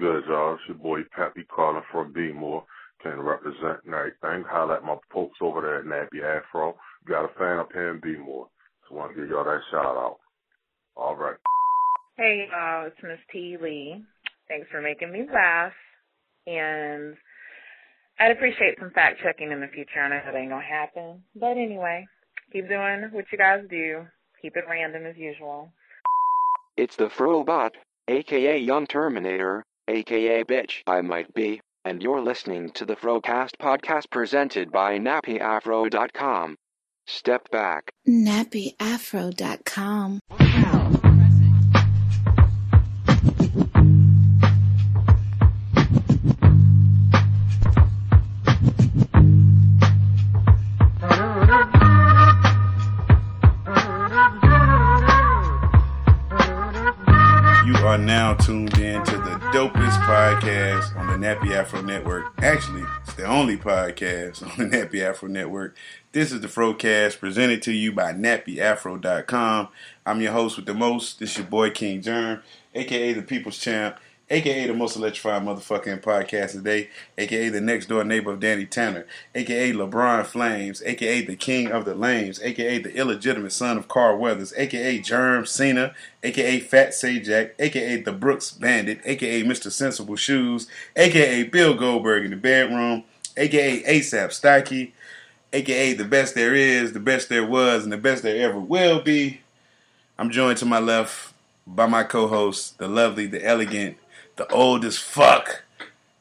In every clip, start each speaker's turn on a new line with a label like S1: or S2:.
S1: Good, y'all. It's your boy Pappy calling from B-More. Can represent and everything. Holla at my folks over there at Nappy Afro. Got a fan up here in B-More. So want to give y'all that shout out. All right.
S2: Hey, uh, it's Miss T. Lee. Thanks for making me laugh. And I'd appreciate some fact checking in the future. I know that ain't gonna happen. But anyway, keep doing what you guys do. Keep it random as usual.
S3: It's the Frobot, aka Young Terminator, aka Bitch I Might Be, and you're listening to the Frocast podcast presented by NappyAfro.com. Step back.
S4: NappyAfro.com.
S5: You are now tuned in to the dopest podcast on the Nappy Afro Network. Actually, it's the only podcast on the Nappy Afro Network. This is the Frocast presented to you by NappyAfro.com. I'm your host with the most. This is your boy King Germ, aka the People's Champ, aka the most electrifying motherfucking podcast today, aka the next door neighbor of Danny Tanner, aka LeBron Flames, aka the King of the Lames, aka the illegitimate son of Carl Weathers, aka Germ Cena, aka Fat Sajak, aka the Brooks Bandit, aka Mr. Sensible Shoes, aka Bill Goldberg in the bedroom, aka ASAP Stocky, aka the best there is, the best there was, and the best there ever will be. I'm joined to my left by my co-host, the lovely, the elegant, the old as fuck,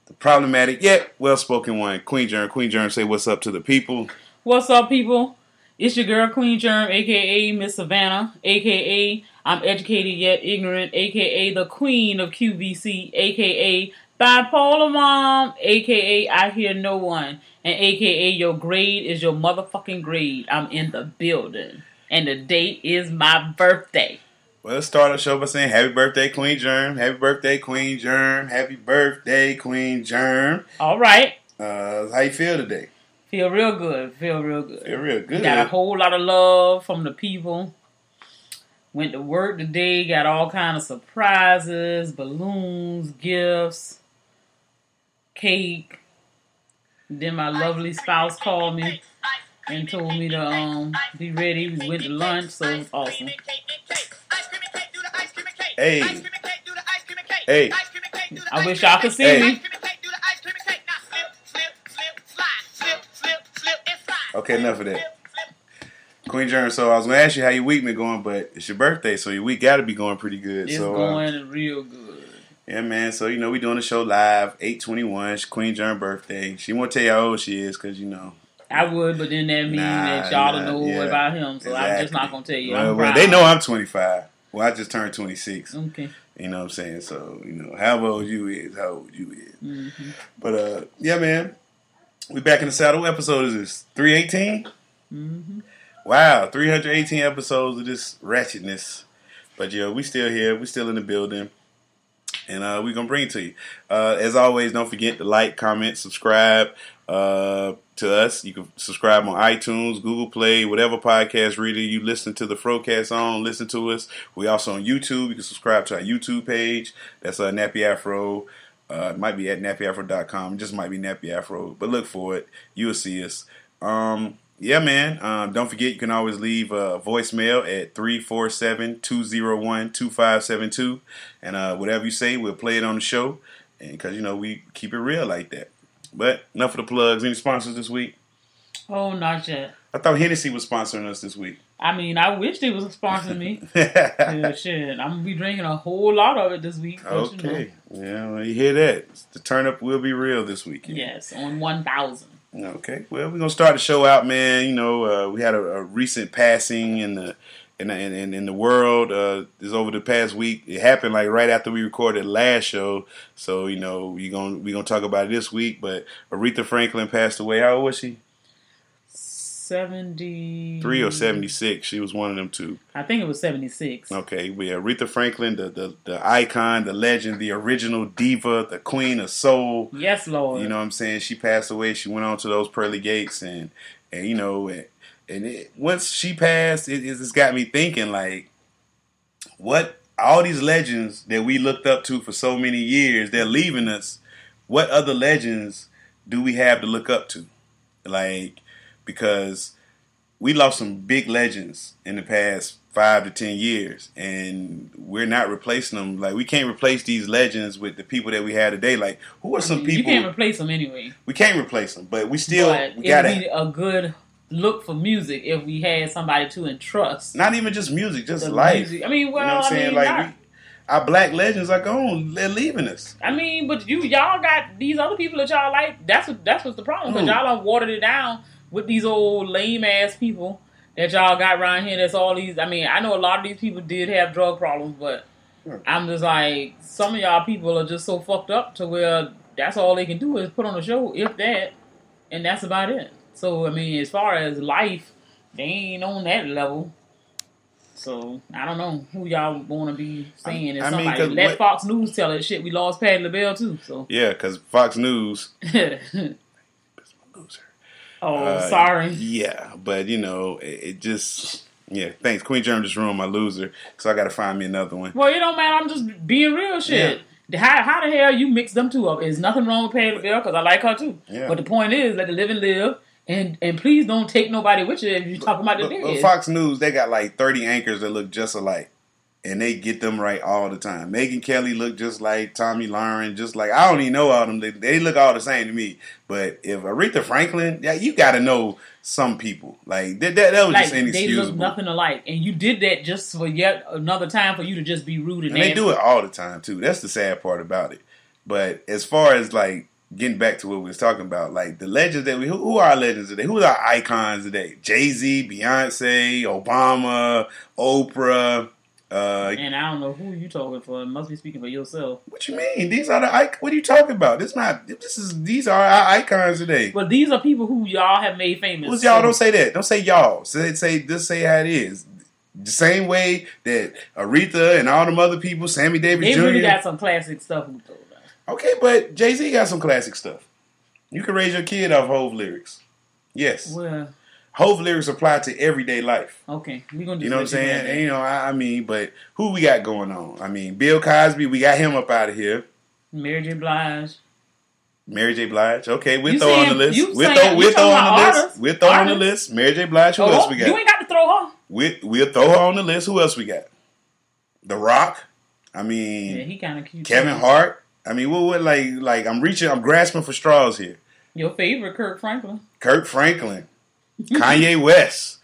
S5: the problematic yet well-spoken one, Queen Germ. Queen Germ, say what's up to the people.
S6: What's up, people? It's your girl Queen Germ, aka Miss Savannah, aka I'm educated yet ignorant, aka the Queen of QVC, aka Bipolar Mom, aka I hear no one, and aka your grade is your motherfucking grade. I'm in the building, and the date is my birthday.
S5: Well, let's start our show by saying happy birthday, Queen Germ. Happy birthday, Queen Germ. Happy birthday, Queen Germ.
S6: All right,
S5: Uh, how you feel today?
S6: feel real good, feel real good.
S5: Feel real good.
S6: Got a whole lot of love from the people. Went to work today, got all kind of surprises, balloons, gifts, cake. Then my lovely spouse called me and told me to um be ready. We went to lunch, so it was awesome.
S5: Hey. ice cream Hey.
S6: I wish y'all could see
S5: Hey.
S6: me.
S5: Okay, enough of that. Queen Germ, so I was gonna ask you how your week been going, but it's your birthday, so your week gotta be going pretty good.
S6: It's
S5: so uh,
S6: going real good.
S5: yeah, man. So you know we doing the show live, eight twenty one. Queen Germ birthday. She won't tell you how old she is, cause you know.
S6: I would, but then that means
S5: Nah,
S6: that y'all
S5: nah,
S6: don't know
S5: yeah.
S6: about him, so I'm just not gonna tell you.
S5: Well,
S6: I'm
S5: well, they know I'm twenty five. Well, I just turned twenty six.
S6: Okay.
S5: You know what I'm saying? So you know how old you is, how old you is.
S6: hmm
S5: But uh, yeah, man. We back in the saddle. What episode is this? Three eighteen.
S6: hmm
S5: Wow, 318 episodes of this ratchetness. But yeah, we still here. We still in the building. And uh, we're going to bring it to you. Uh, as always, don't forget to like, comment, subscribe uh, to us. You can subscribe on iTunes, Google Play, whatever podcast reader you listen to the Frocast on. Listen to us. We also on YouTube. You can subscribe to our YouTube page. That's uh, Nappy Afro. Uh, it might be at nappyafro.com. It just might be Nappy Afro. But look for it. You'll see us. Um, yeah, man. Um, don't forget, you can always leave a voicemail at 347-201-2572. And uh, whatever you say, we'll play it on the show. And because, you know, we keep it real like that. But enough of the plugs. Any sponsors this week?
S6: Oh, not yet.
S5: I thought Hennessy was sponsoring us this week.
S6: I mean, I wish they was sponsoring me. yeah, shit. I'm gonna be drinking a whole lot of it this week. but you know.
S5: okay. Yeah, you hear that. The turn up will be real this weekend.
S6: Yes, on one thousand.
S5: Okay, well, we're gonna start the show out, man. You know, uh, we had a, a recent passing in the in in, in the world. Uh, this over the past week. It happened like right after we recorded last show, so you know we gonna we gonna talk about it this week. But Aretha Franklin passed away. How old was she?
S6: Seventy
S5: Three or seventy six? She was one of them two.
S6: I think it was seventy six.
S5: Okay, we have Aretha Franklin, the, the the icon, the legend, the original diva, the queen of soul.
S6: Yes, Lord.
S5: You know what I'm saying? She passed away. She went on to those pearly gates, and and you know, and, and it, once she passed, it, it's got me thinking like, what all these legends that we looked up to for so many years, they're leaving us. What other legends do we have to look up to? Like, because we lost some big legends in the past five to ten years, and we're not replacing them. Like, we can't replace these legends with the people that we have today. Like, who are some
S6: You
S5: people?
S6: You can't replace them anyway.
S5: we can't replace them, but we still
S6: but
S5: we
S6: it
S5: gotta.
S6: be a good look for music if we had somebody to entrust.
S5: not even just music, just life.
S6: music. I mean, well,
S5: you know what I'm
S6: I
S5: saying?
S6: mean,
S5: like,
S6: not-
S5: we, our black legends are gone. They're leaving us.
S6: I mean, but you y'all got these other people that y'all like. That's what that's what's the problem because y'all have watered it down with these old lame ass people that y'all got around here. That's all these. I mean, I know a lot of these people did have drug problems, but
S5: Sure.
S6: I'm just like some of y'all people are just so fucked up to where that's all they can do is put on a show, if that, and that's about it. So I mean, as far as life, they ain't on that level. So I don't know who y'all want to be saying is
S5: I mean,
S6: Let
S5: what-
S6: Fox News tell it. Shit, we lost Patti LaBelle too. So
S5: Yeah, because Fox News.
S6: oh,
S5: uh,
S6: sorry.
S5: Yeah, but you know, it, it just. Yeah, thanks. Queen Germ just ruined my loser, so I got to find me another one.
S6: Well, it don't matter. I'm just being real shit. How, how the hell you mix them two up? Is nothing wrong with Patti LaBelle because I like her too.
S5: Yeah.
S6: But the point is, let the living live, and and please don't take nobody with you if you're talking about the
S5: But, but Fox News, they got like 30 anchors that look just alike. And they get them right all the time. Megyn Kelly look just like Tomi Lahren, just like I don't even know all them. They, they look all the same to me. But if Aretha Franklin, yeah, you got to know some people. Like that, that, that was
S6: like
S5: just
S6: they look nothing alike, and you did that just for yet another time for you to just be rude and,
S5: And they do it all the time too. That's the sad part about it. But as far as like getting back to what we was talking about, like the legends that we who, who are our legends today? Who are our icons today? Jay Z, Beyonce, Obama, Oprah. Uh,
S6: And I don't know who you talking for. Must be speaking for yourself.
S5: what you mean? These are the ic- what are you talking about? This not this is these are our icons today.
S6: But these are people who y'all have made famous.
S5: Who's y'all? Don't say that. Don't say y'all. Say say just say how it is. The same way that Aretha and all them other people, Sammy Davis
S6: They
S5: Jr.
S6: really got some classic stuff.
S5: Okay, but Jay Z got some classic stuff. You can raise your kid off Hove lyrics. Yes,
S6: Well,
S5: Hove lyrics apply to everyday life.
S6: okay, we gonna.
S5: You know what I'm saying? And, you know, I, I mean, but who we got going on? I mean, Bill Cosby, we got him up out of here.
S6: Mary J. Blige.
S5: Mary J. Blige. Okay, we'll
S6: You
S5: throw on the list. We'll
S6: saying-
S5: throw, we'll throw on the
S6: about
S5: list. We'll throw on the list. Mary J. Blige. Who
S6: Oh,
S5: else we got?
S6: you ain't got to throw her.
S5: We, we'll throw her on the list. Who else we got? The Rock. I mean,
S6: Yeah, he kind of cute.
S5: Kevin
S6: too.
S5: Hart. I mean, what, what, like, like I'm reaching, I'm grasping for straws here.
S6: Your favorite, Kirk Franklin.
S5: Kirk Franklin, Kanye West.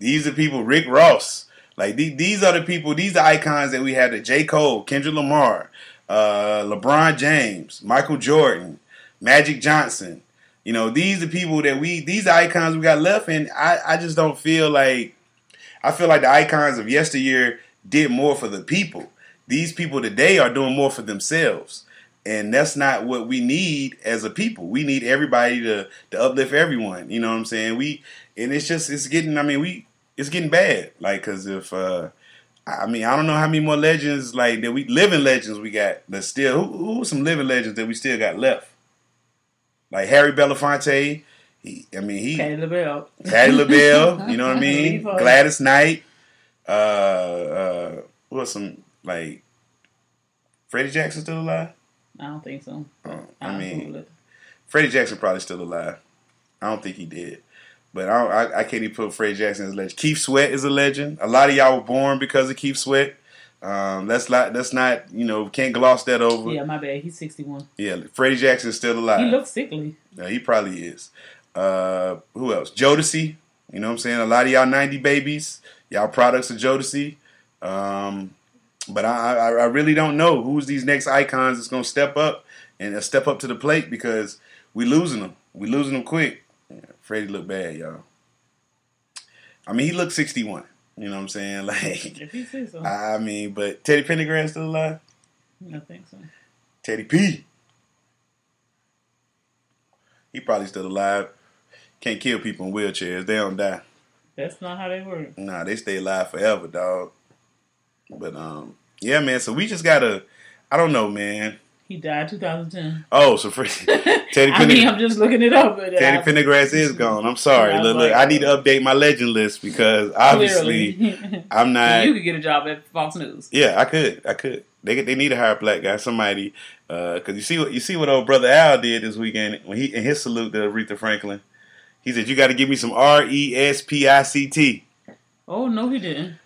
S5: These are people. Rick Ross. Like these, these are the people. These are icons that we had. The J. Cole, Kendrick Lamar, uh, LeBron James, Michael Jordan, Magic Johnson. You know, these are people that we. These are icons we got left, and I, I just don't feel like. I feel like the icons of yesteryear did more for the people. These people today are doing more for themselves. And that's not what we need as a people. We need everybody to, to uplift everyone. You know what I'm saying? We and it's just it's getting. I mean, we it's getting bad. Like, cause if uh, I mean, I don't know how many more legends like that we living legends we got that still. Who, who some living legends that we still got left? Like Harry Belafonte. He, I mean, he
S6: Patti LaBelle.
S5: Patti LaBelle, you know what I mean? Gladys Knight. Uh, uh, who else some like Freddie Jackson still alive?
S6: I don't think so.
S5: Oh,
S6: I'll
S5: I mean. Freddie Jackson probably still alive. I don't think he did, but I, don't, I, I can't even put Freddie Jackson as a legend. Keith Sweat is a legend. A lot of y'all were born because of Keith Sweat. Um, that's not that's not you know can't gloss that over.
S6: Yeah, my bad. He's 61.
S5: Yeah, Freddie Jackson's still alive.
S6: He looks sickly.
S5: Yeah, he probably is. Uh, who else? Jodeci. You know what I'm saying? A lot of y'all 90 babies, y'all products of Jodeci. Um, but I, I, I really don't know who's these next icons that's going to step up and uh, step up to the plate because we losing them. We losing them quick. Yeah, Freddie look bad, y'all. I mean, he looked 61. You know what I'm saying? Like,
S6: If he says so.
S5: I mean, but Teddy Pendergrass still alive?
S6: I think so.
S5: Teddy P. He probably still alive. Can't kill people in wheelchairs. They don't die.
S6: That's not how they work.
S5: Nah, they stay alive forever, dog. But um, yeah, man. So we just gotta. I don't know, man.
S6: He died 2010.
S5: Oh, so for Teddy
S6: I mean, I'm just looking it up. But
S5: Teddy Pendergrass is gone. I'm sorry.
S6: I was
S5: Look, look, I need to update my legend list because obviously I'm not.
S6: you could get a job at Fox News.
S5: Yeah, I could. I could. They they need to hire a black guy, somebody. Because you see what you see what old brother Al did this weekend when he in his salute to Aretha Franklin. He said, "You got to give me some R E S P I C T."
S6: Oh no, he didn't.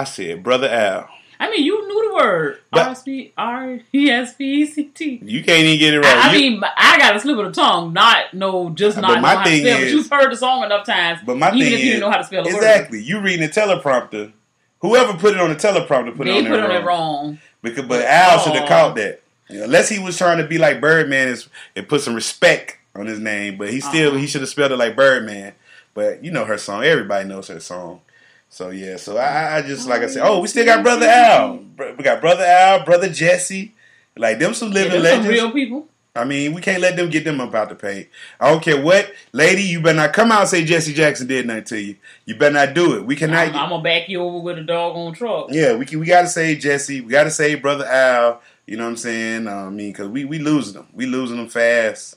S5: I said, "Brother Al,
S6: I mean, you knew the word R S P R E S P E C T.
S5: you can't even get it right."
S6: I, I
S5: You-
S6: mean, I got a slip of the tongue, not no, just not know
S5: my
S6: how to
S5: thing
S6: spell. but
S5: is-
S6: you've heard the song enough times,
S5: but my
S6: even
S5: thing
S6: if you
S5: is
S6: didn't know how to spell word.
S5: exactly. You reading the teleprompter. Whoever put it on the teleprompter put
S6: They
S5: it on
S6: put
S5: there
S6: on
S5: wrong.
S6: wrong.
S5: Because, but Al should have caught that. Unless he was trying to be like Birdman and, and put some respect on his name, but he still
S6: Uh-huh.
S5: he should have spelled it like Birdman. But you know her song. Everybody knows her song. So yeah. So I, I just like I said. Oh, we still got brother Al. We got brother Al, brother Jesse. Like them some
S6: Yeah,
S5: living
S6: some
S5: legends.
S6: real people.
S5: I mean, we can't let them get them up out the paint. I don't care what, lady. You better not come out and say Jesse Jackson did nothing to you. You better not do it. We cannot.
S6: I'm, I'm gonna back you over with a doggone truck.
S5: Yeah, we can, we got to save Jesse. We got to save brother Al. You know what I'm saying? Uh, I mean, because we we losing them. We losing them fast,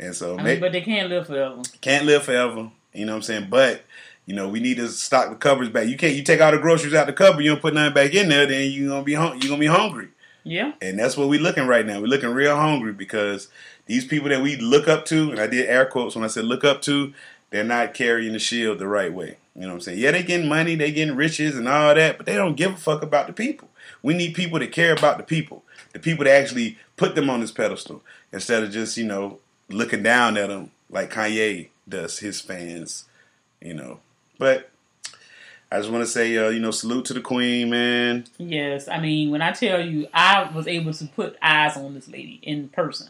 S5: and so
S6: I mean, but they can't live forever.
S5: can't live forever. You know what I'm saying? But you know, we need to stock the cupboards back. You can't. You take all the groceries out the cupboard. You don't put nothing back in there. Then you're gonna be hung- you gonna be hungry.
S6: Yeah.
S5: And that's what we're looking right now. We're looking real hungry because these people that we look up to, and I did air quotes when I said look up to, they're not carrying the shield the right way. You know what I'm saying? Yeah, they getting money, they getting riches and all that, but they don't give a fuck about the people. We need people that care about the people, the people that actually put them on this pedestal instead of just, you know, looking down at them like Kanye does his fans, you know. But I just want to say, uh, you know, salute to the queen, man.
S6: Yes, I mean when I tell you, I was able to put eyes on this lady in person,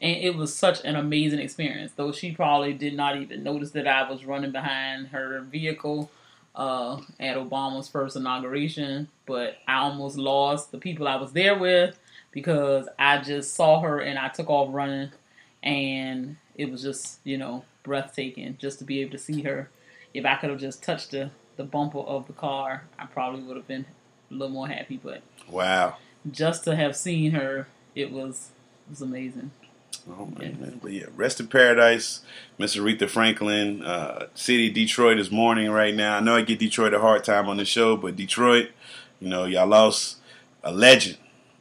S6: and it was such an amazing experience. Though she probably did not even notice that I was running behind her vehicle uh, at Obama's first inauguration, but I almost lost the people I was there with because I just saw her and I took off running, and it was just you know breathtaking just to be able to see her. If I could have just touched the the bumper of the car, I probably would have been a little more happy. But
S5: Wow.
S6: just to have seen her, it was it was amazing.
S5: Oh man. But yeah, rest in paradise, Miss Aretha Franklin. Uh, city of Detroit is mourning right now. I know I give Detroit a hard time on the show, but Detroit, you know, y'all lost a legend.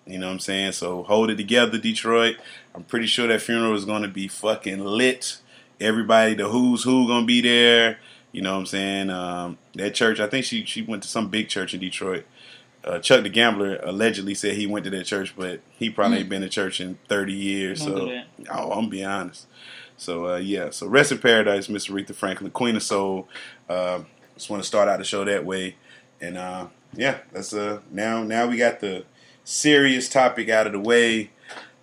S5: You know what I'm saying? So hold it together, Detroit. I'm pretty sure that funeral is going to be fucking lit. Everybody, the who's who, gonna be there. You know what I'm saying? Um, that church, I think she she went to some big church in Detroit. Uh, Chuck the Gambler allegedly said he went to that church, but he probably ain't been to church in 30 years. So, oh, I'm be honest. So, uh, yeah. So, rest in paradise, Miss Aretha Franklin, Queen of Soul. Uh, just want to start out the show that way, and uh, yeah, that's uh now now we got the serious topic out of the way.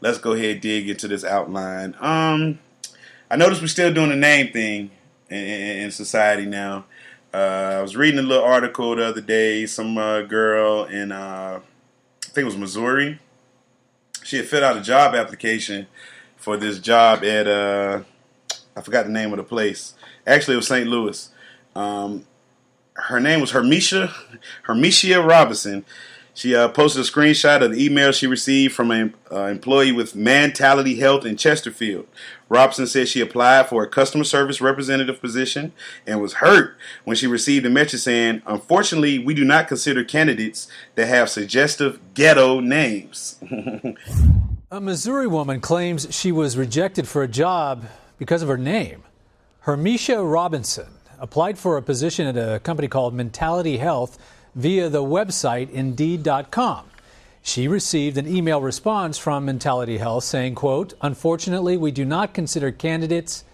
S5: Let's go ahead dig into this outline. Um, I noticed we're still doing the name thing in, in, society now. Uh, I was reading a little article the other day. Some uh, girl in, uh, I think it was Missouri. She had filled out a job application for this job at, uh, I forgot the name of the place. Actually, it was St. Louis. Um, her name was Hermeisha, Hermeisha Robinson. She uh, posted a screenshot of the email she received from an uh, employee with Mentality Health in Chesterfield. Robinson said she applied for a customer service representative position and was hurt when she received a message saying, Unfortunately, we do not consider candidates that have suggestive ghetto names.
S4: A Missouri woman claims she was rejected for a job because of her name. Hermeisha Robinson applied for a position at a company called Mentality Health via the website Indeed.com. She received an email response from Mentality Health saying, quote, Unfortunately, we do not consider candidates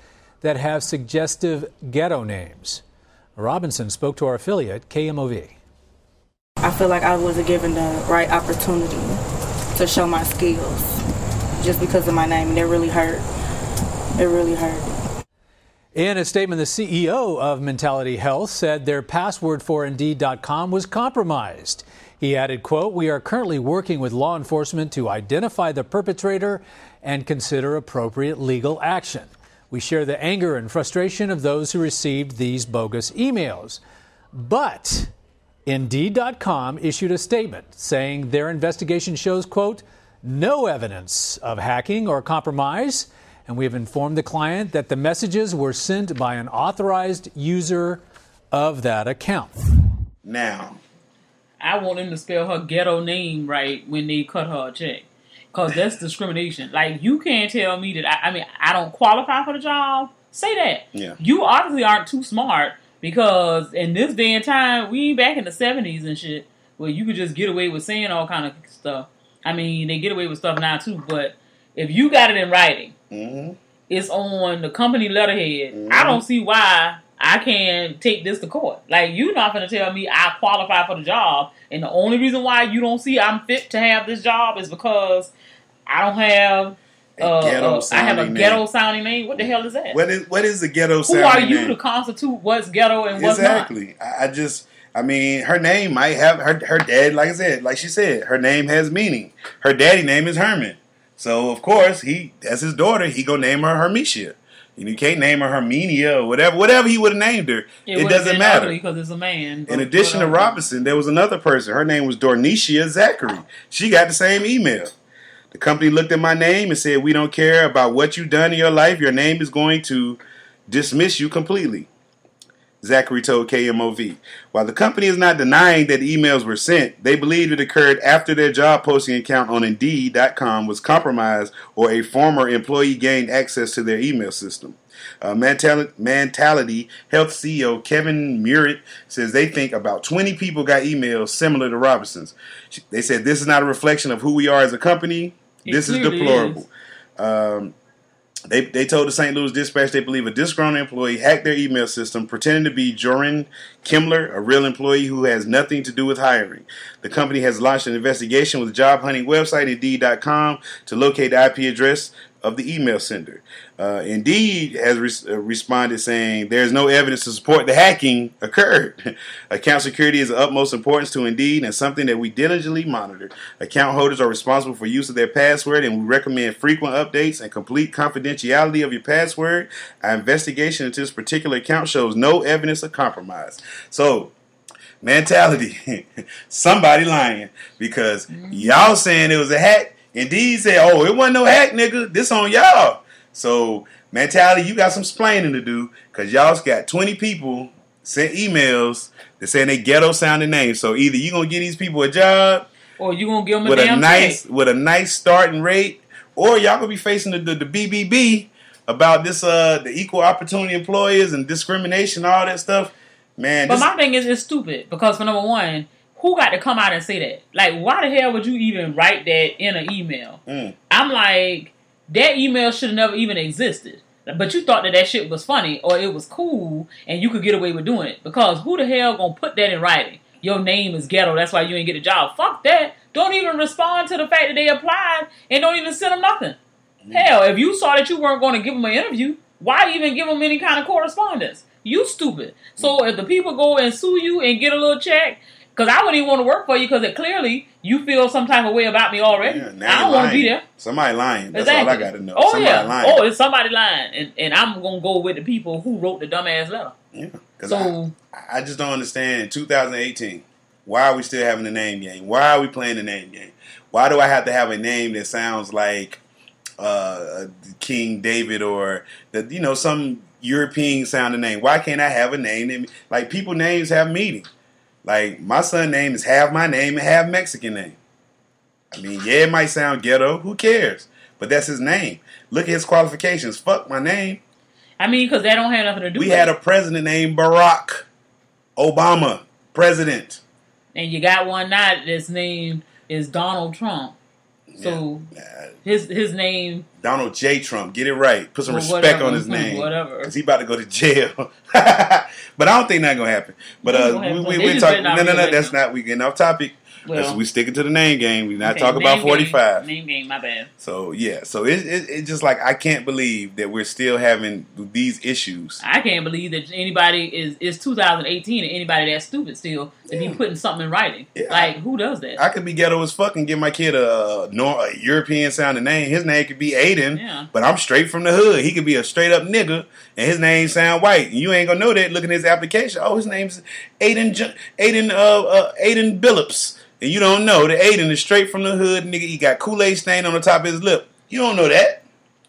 S4: that have suggestive ghetto names. Robinson spoke to our affiliate, KMOV.
S7: I feel like I wasn't given the right opportunity to show my skills just because of my name, and it really hurt. It really hurt.
S4: In a statement, the CEO of Mentality Health said their password for Indeed.com was compromised. He added, quote, We are currently working with law enforcement to identify the perpetrator and consider appropriate legal action. We share the anger and frustration of those who received these bogus emails. But Indeed.com issued a statement saying their investigation shows, quote, no evidence of hacking or compromise, and we have informed the client that the messages were sent by an authorized user of that account.
S5: Now,
S6: I want them to spell her ghetto name right when they cut her a check. Cause that's discrimination. Like you can't tell me that I, I mean I don't qualify for the job. Say that.
S5: Yeah.
S6: You obviously aren't too smart because in this day and time, we ain't back in the seventies and shit where you could just get away with saying all kind of stuff. I mean, they get away with stuff now too, but if you got it in writing,
S5: mhm.
S6: it's on the company letterhead. I don't see why I can't take this to court. Like you're not gonna tell me I qualify for the job, and the only reason why you don't see I'm fit to have this job is because I don't have. Uh, uh, I have a
S5: sounding
S6: ghetto
S5: name.
S6: sounding name. What the hell is that?
S5: what is what is the ghetto
S6: Who are you
S5: name?
S6: to constitute what's ghetto and what's not?
S5: exactly. I just, I mean, her name might have her her dad. Like I said, like she said, her name has meaning. Her daddy name is Herman, so of course he, as his daughter, he gonna name her Hermetia. And you can't name her Hermenia or whatever, whatever he would have named her. It, doesn't matter.
S6: because it's a man.
S5: In addition to Robinson, there was another person. Her name was Dornicia Zachary. She got the same email. The company looked at my name and said, We don't care about what you've done in your life. Your name is going to dismiss you completely. Zachary told KMOV. While the company is not denying that emails were sent, they believe it occurred after their job posting account on Indeed.com was compromised or a former employee gained access to their email system. Uh, Mental- Mentality Health CEO Kevin Murrett says they think about 20 people got emails similar to Robinson's. They said this is not a reflection of who we are as a company.
S6: It
S5: This is deplorable. Um, they, they told the St. Louis Dispatch they believe a disgruntled employee hacked their email system pretending to be Joran Kimmler, a real employee who has nothing to do with hiring. The company has launched an investigation with job hunting website Indeed.com to locate the IP address of the email sender. Uh, Indeed has res- uh, responded saying there's no evidence to support the hacking occurred. Account security is of utmost importance to Indeed and something that we diligently monitor. Account holders are responsible for use of their password, and we recommend frequent updates and complete confidentiality of your password. Our investigation into this particular account shows no evidence of compromise. So, mentality. Somebody lying because y'all saying it was a hack. Indeed said, "Oh, it wasn't no hack, nigga. This on y'all." So mentality, you got some splaining to do because y'all's got twenty people sent emails that saying they ghetto sounding names. So either you gonna give these people a job
S6: or you gonna give them a
S5: with a nice
S6: check.
S5: with a nice starting rate, or y'all gonna be facing the, the, the BBB about this uh the equal opportunity employers and discrimination, all that stuff. Man,
S6: But my thing is, it's stupid because for number one, who got to come out and say that? Like, why the hell would you even write that in an email?
S5: Mm.
S6: I'm like, that email should have never even existed. But you thought that that shit was funny or it was cool and you could get away with doing it because who the hell gonna put that in writing? Your name is ghetto. That's why you ain't get a job. Fuck that. Don't even respond to the fact that they applied and don't even send them nothing. Mm-hmm. Hell, if you saw that you weren't going to give them an interview, why even give them any kind of correspondence? You stupid. So if the people go and sue you and get a little check, because I wouldn't even want to work for you because it clearly you feel some type of way about me already.
S5: Yeah,
S6: I don't want to be there.
S5: Somebody lying. That's
S6: exactly.
S5: all I got to know.
S6: Oh
S5: Somebody
S6: yeah.
S5: lying.
S6: Oh, it's somebody lying, and and I'm gonna go with the people who wrote the dumbass letter.
S5: Yeah,
S6: So-
S5: I, I just don't understand. 2018, why are we still having the name game? Why are we playing the name game? Why do I have to have a name that sounds like uh, King David or that you know some European sounding name? Why can't I have a name that like people names have meaning? Like my son name is half my name and half Mexican name. I mean, yeah, it might sound ghetto. Who cares? But that's his name. Look at his qualifications. Fuck my name.
S6: I mean, because that don't have nothing to do.
S5: With We
S6: with
S5: had
S6: it.
S5: a president named Barack Obama, president.
S6: and you got one now that's name is Donald Trump. So
S5: Uh,
S6: his his name
S5: Donald J. Trump, get it right. Put some
S6: Well,
S5: respect
S6: whatever,
S5: on his name.
S6: whatever.
S5: Because he about to go to jail. but I don't think that's going to happen. But uh, we, we, we
S6: just
S5: talk, no, no, no, that's
S6: him.
S5: not, we getting off topic.
S6: Well,
S5: we sticking to the name game. We not
S6: okay,
S5: talking about 45.
S6: Name game, my bad.
S5: So, yeah. So, it, it, it's just like, I can't believe that we're still having these issues.
S6: I can't believe that anybody is is 2018 and anybody that's stupid still to be putting something in writing.
S5: Yeah.
S6: Like who does that?
S5: I could be ghetto as fuck and give my kid a, a European sounding name. His name could be Aiden,
S6: Yeah.
S5: but I'm straight from the hood. He could be a straight up nigga, and his name sound white. And you ain't gonna know that looking at his application. Oh, his name's Aiden. Aiden. Uh, uh, Aiden Billups. and you don't know that Aiden is straight from the hood, nigga. He got Kool Aid stain on the top of his lip. You don't know that.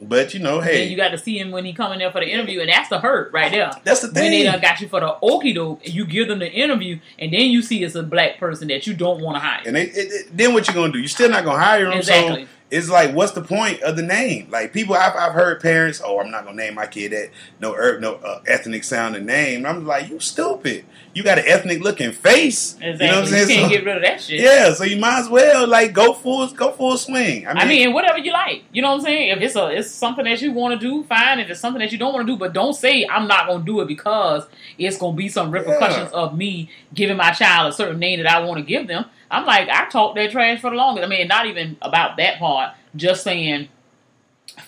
S5: But you know, hey,
S6: you got to see him when he come in there for the interview, and that's the hurt right there.
S5: that's the thing.
S6: When they done got you for the okie doke, and you give them the interview, and then you see it's a black person that you don't want to hire.
S5: And they, it, it- then what you gonna do? You're still not gonna hire him.
S6: Exactly.
S5: So it's like, what's the point of the name? Like people, I've, I've heard parents, oh, I'm not gonna name my kid that no er, no uh, ethnic sounding name. I'm like, you stupid. You got an ethnic looking face.
S6: Exactly.
S5: You know what I'm saying?
S6: can't
S5: So-
S6: get rid of that shit.
S5: yeah, so you might as well like go full go full swing. I mean,
S6: I mean, whatever you like. You know what I'm saying? If it's a it's something that you want to do, fine. If it's something that you don't want to do, but don't say I'm not to do it because it's to be some repercussions of me giving my child a certain name that I want to give them. I'm like, I talked that trash for the longest. I mean, not even about that part. Just saying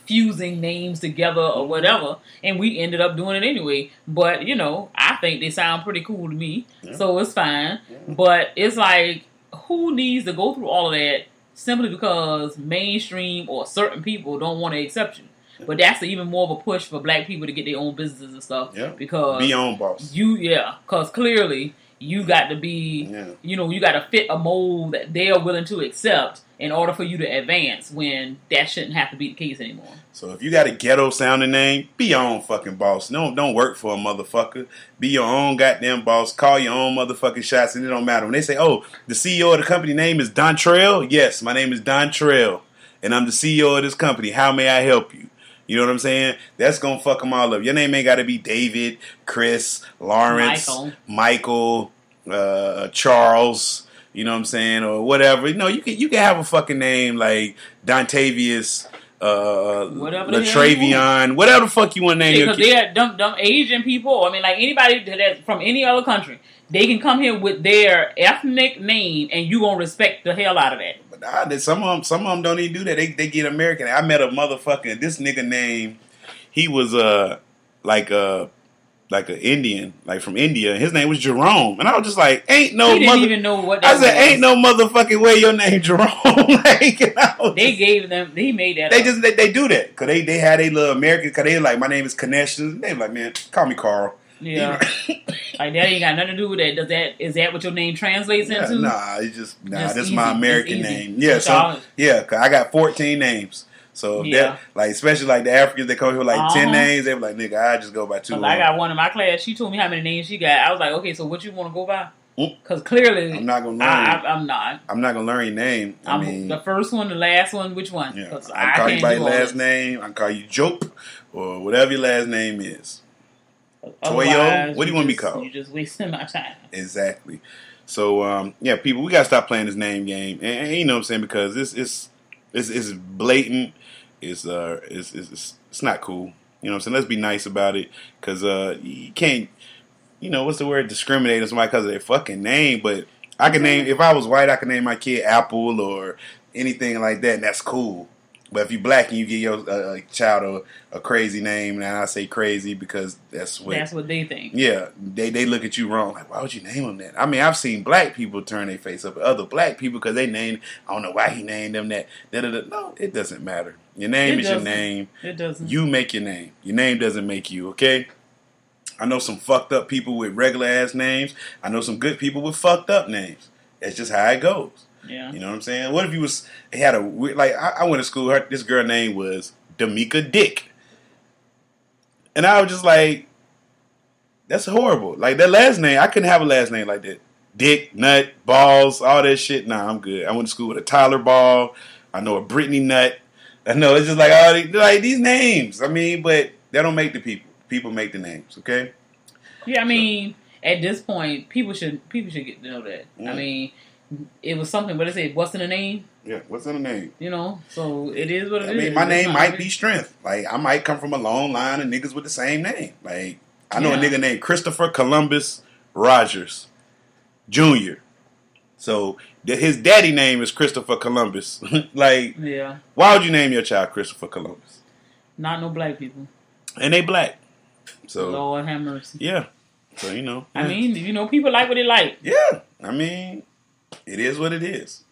S6: fusing names together or whatever, and we ended up doing it anyway. But you know, I think they sound pretty cool to me, so it's fine. But it's like, who needs to go through all of that simply because mainstream or certain people don't want an exception? But that's even more of a push for black people to get their own businesses and stuff.
S5: Yeah.
S6: Because
S5: be on boss.
S6: you, yeah, because clearly you got to be,
S5: Yeah.
S6: you know, you got to fit a mold that they are willing to accept in order for you to advance. When that shouldn't have to be the case anymore.
S5: So if you got a ghetto sounding name, be your own fucking boss. Don't don't work for a motherfucker. Be your own goddamn boss. Call your own motherfucking shots, and it don't matter when they say, "Oh, the CEO of the company name is Don Trail." Yes, my name is Don Trail, and I'm the CEO of this company. How may I help you? You know what I'm saying? That's gonna fuck them all up. Your name ain't got to be David, Chris, Lawrence,
S6: Michael.
S5: Michael, uh, Charles. You know what I'm saying, or whatever. You know, you can you can have a fucking name like Dontavius, uh,
S6: Whatever
S5: Latravion, whatever the fuck you want to name your
S6: Because
S5: kid.
S6: they're dumb, dumb Asian people. I mean, like anybody that's from any other country, they can come here with their ethnic name, and you gonna respect the hell out of that.
S5: But nah, some of them, some of them don't even do that. They they get American. I met a motherfucking this nigga name. He was uh like uh like an Indian, like from India. His name was Jerome, and I was just like, ain't no
S6: he didn't
S5: mother.
S6: even know what that
S5: I said,
S6: was.
S5: ain't no motherfucking way your name Jerome. like, and I was
S6: They
S5: just-
S6: gave them. He made that.
S5: They
S6: up.
S5: just they, they do that because they they had a little American because they like my name is Connections. They like man, call me Carl.
S6: yeah. like that ain't got nothing to do with that. Does that is that what your name translates
S5: Yeah,
S6: into?
S5: nah, it's just nah. That's
S6: easy.
S5: my American name. Yeah, so
S6: yeah.
S5: yeah, 'cause I got fourteen names. So
S6: Yeah.
S5: that like especially like the Africans, that come here with like ten
S6: Uh-huh.
S5: names. They were like, nigga, I just go by two.
S6: I got one in my class. She told me how many names she got. I was like, okay, so what you want to go by? Because clearly,
S5: I'm not gonna learn.
S6: I, I, I'm not.
S5: I'm not gonna learn your name. I
S6: I'm
S5: mean,
S6: the first one, the last one. Which one?
S5: yeah, I can call you by your last
S6: this.
S5: name. I call you Jope or whatever your last name is.
S6: Otherwise,
S5: What do you wanna be called?
S6: You just wasting my time.
S5: Exactly. So um, yeah, people, we gotta stop playing this name game, and, and you know what I'm saying because this is it's, it's blatant. It's uh it's, it's it's it's not cool. You know what I'm saying? Let's be nice about it because uh you can't. You know what's the word? Discriminate on somebody because of their fucking name, but I can name if I was white, I could name my kid Apple or anything like that, and that's cool. But if you black and you give your uh, child a, a crazy name, and I say crazy because that's what
S6: That's what they think.
S5: yeah, they they look at you wrong. Like, why would you name him that? I mean, I've seen black people turn their face up at other black people because they named. I don't know why he named them that. Da, da, da. No, it doesn't matter. Your name
S6: It
S5: is your name.
S6: It doesn't.
S5: You make your name. Your name doesn't make you. Okay. I know some fucked up people with regular ass names. I know some good people with fucked up names. That's just how it goes.
S6: yeah.
S5: You know what I'm saying? What if you was had a like I, I went to school. Her, this girl name was Damika Dick, and I was just like, that's horrible. Like that last name, I couldn't have a last name like that. Dick, Nut, Balls, all that shit. Nah, I'm good. I went to school with a Tyler Ball. I know a Brittany Nut. I know it's just like all these, like these names. I mean, but they don't make the people. People make the names. Okay.
S6: Yeah, I mean, at this point, people should people should get to know that. I
S5: Mm.
S6: mean, it was something. What they say? What's in the name?
S5: Yeah. What's in the name?
S6: You know, so it is what it
S5: I
S6: is.
S5: mean, my
S6: It's
S5: name might be Strength. Like, I might come from a long line of niggas with the same name. Like, I know a nigga named Christopher Columbus Rogers Jr. So, th- his daddy name is Christopher Columbus. like,
S6: Yeah,
S5: why would you name your child Christopher Columbus?
S6: not no black people.
S5: And they black. So,
S6: Lord have mercy.
S5: yeah. So, you know.
S6: I mean, you know, people like what they like.
S5: Yeah, I mean, it is what it is.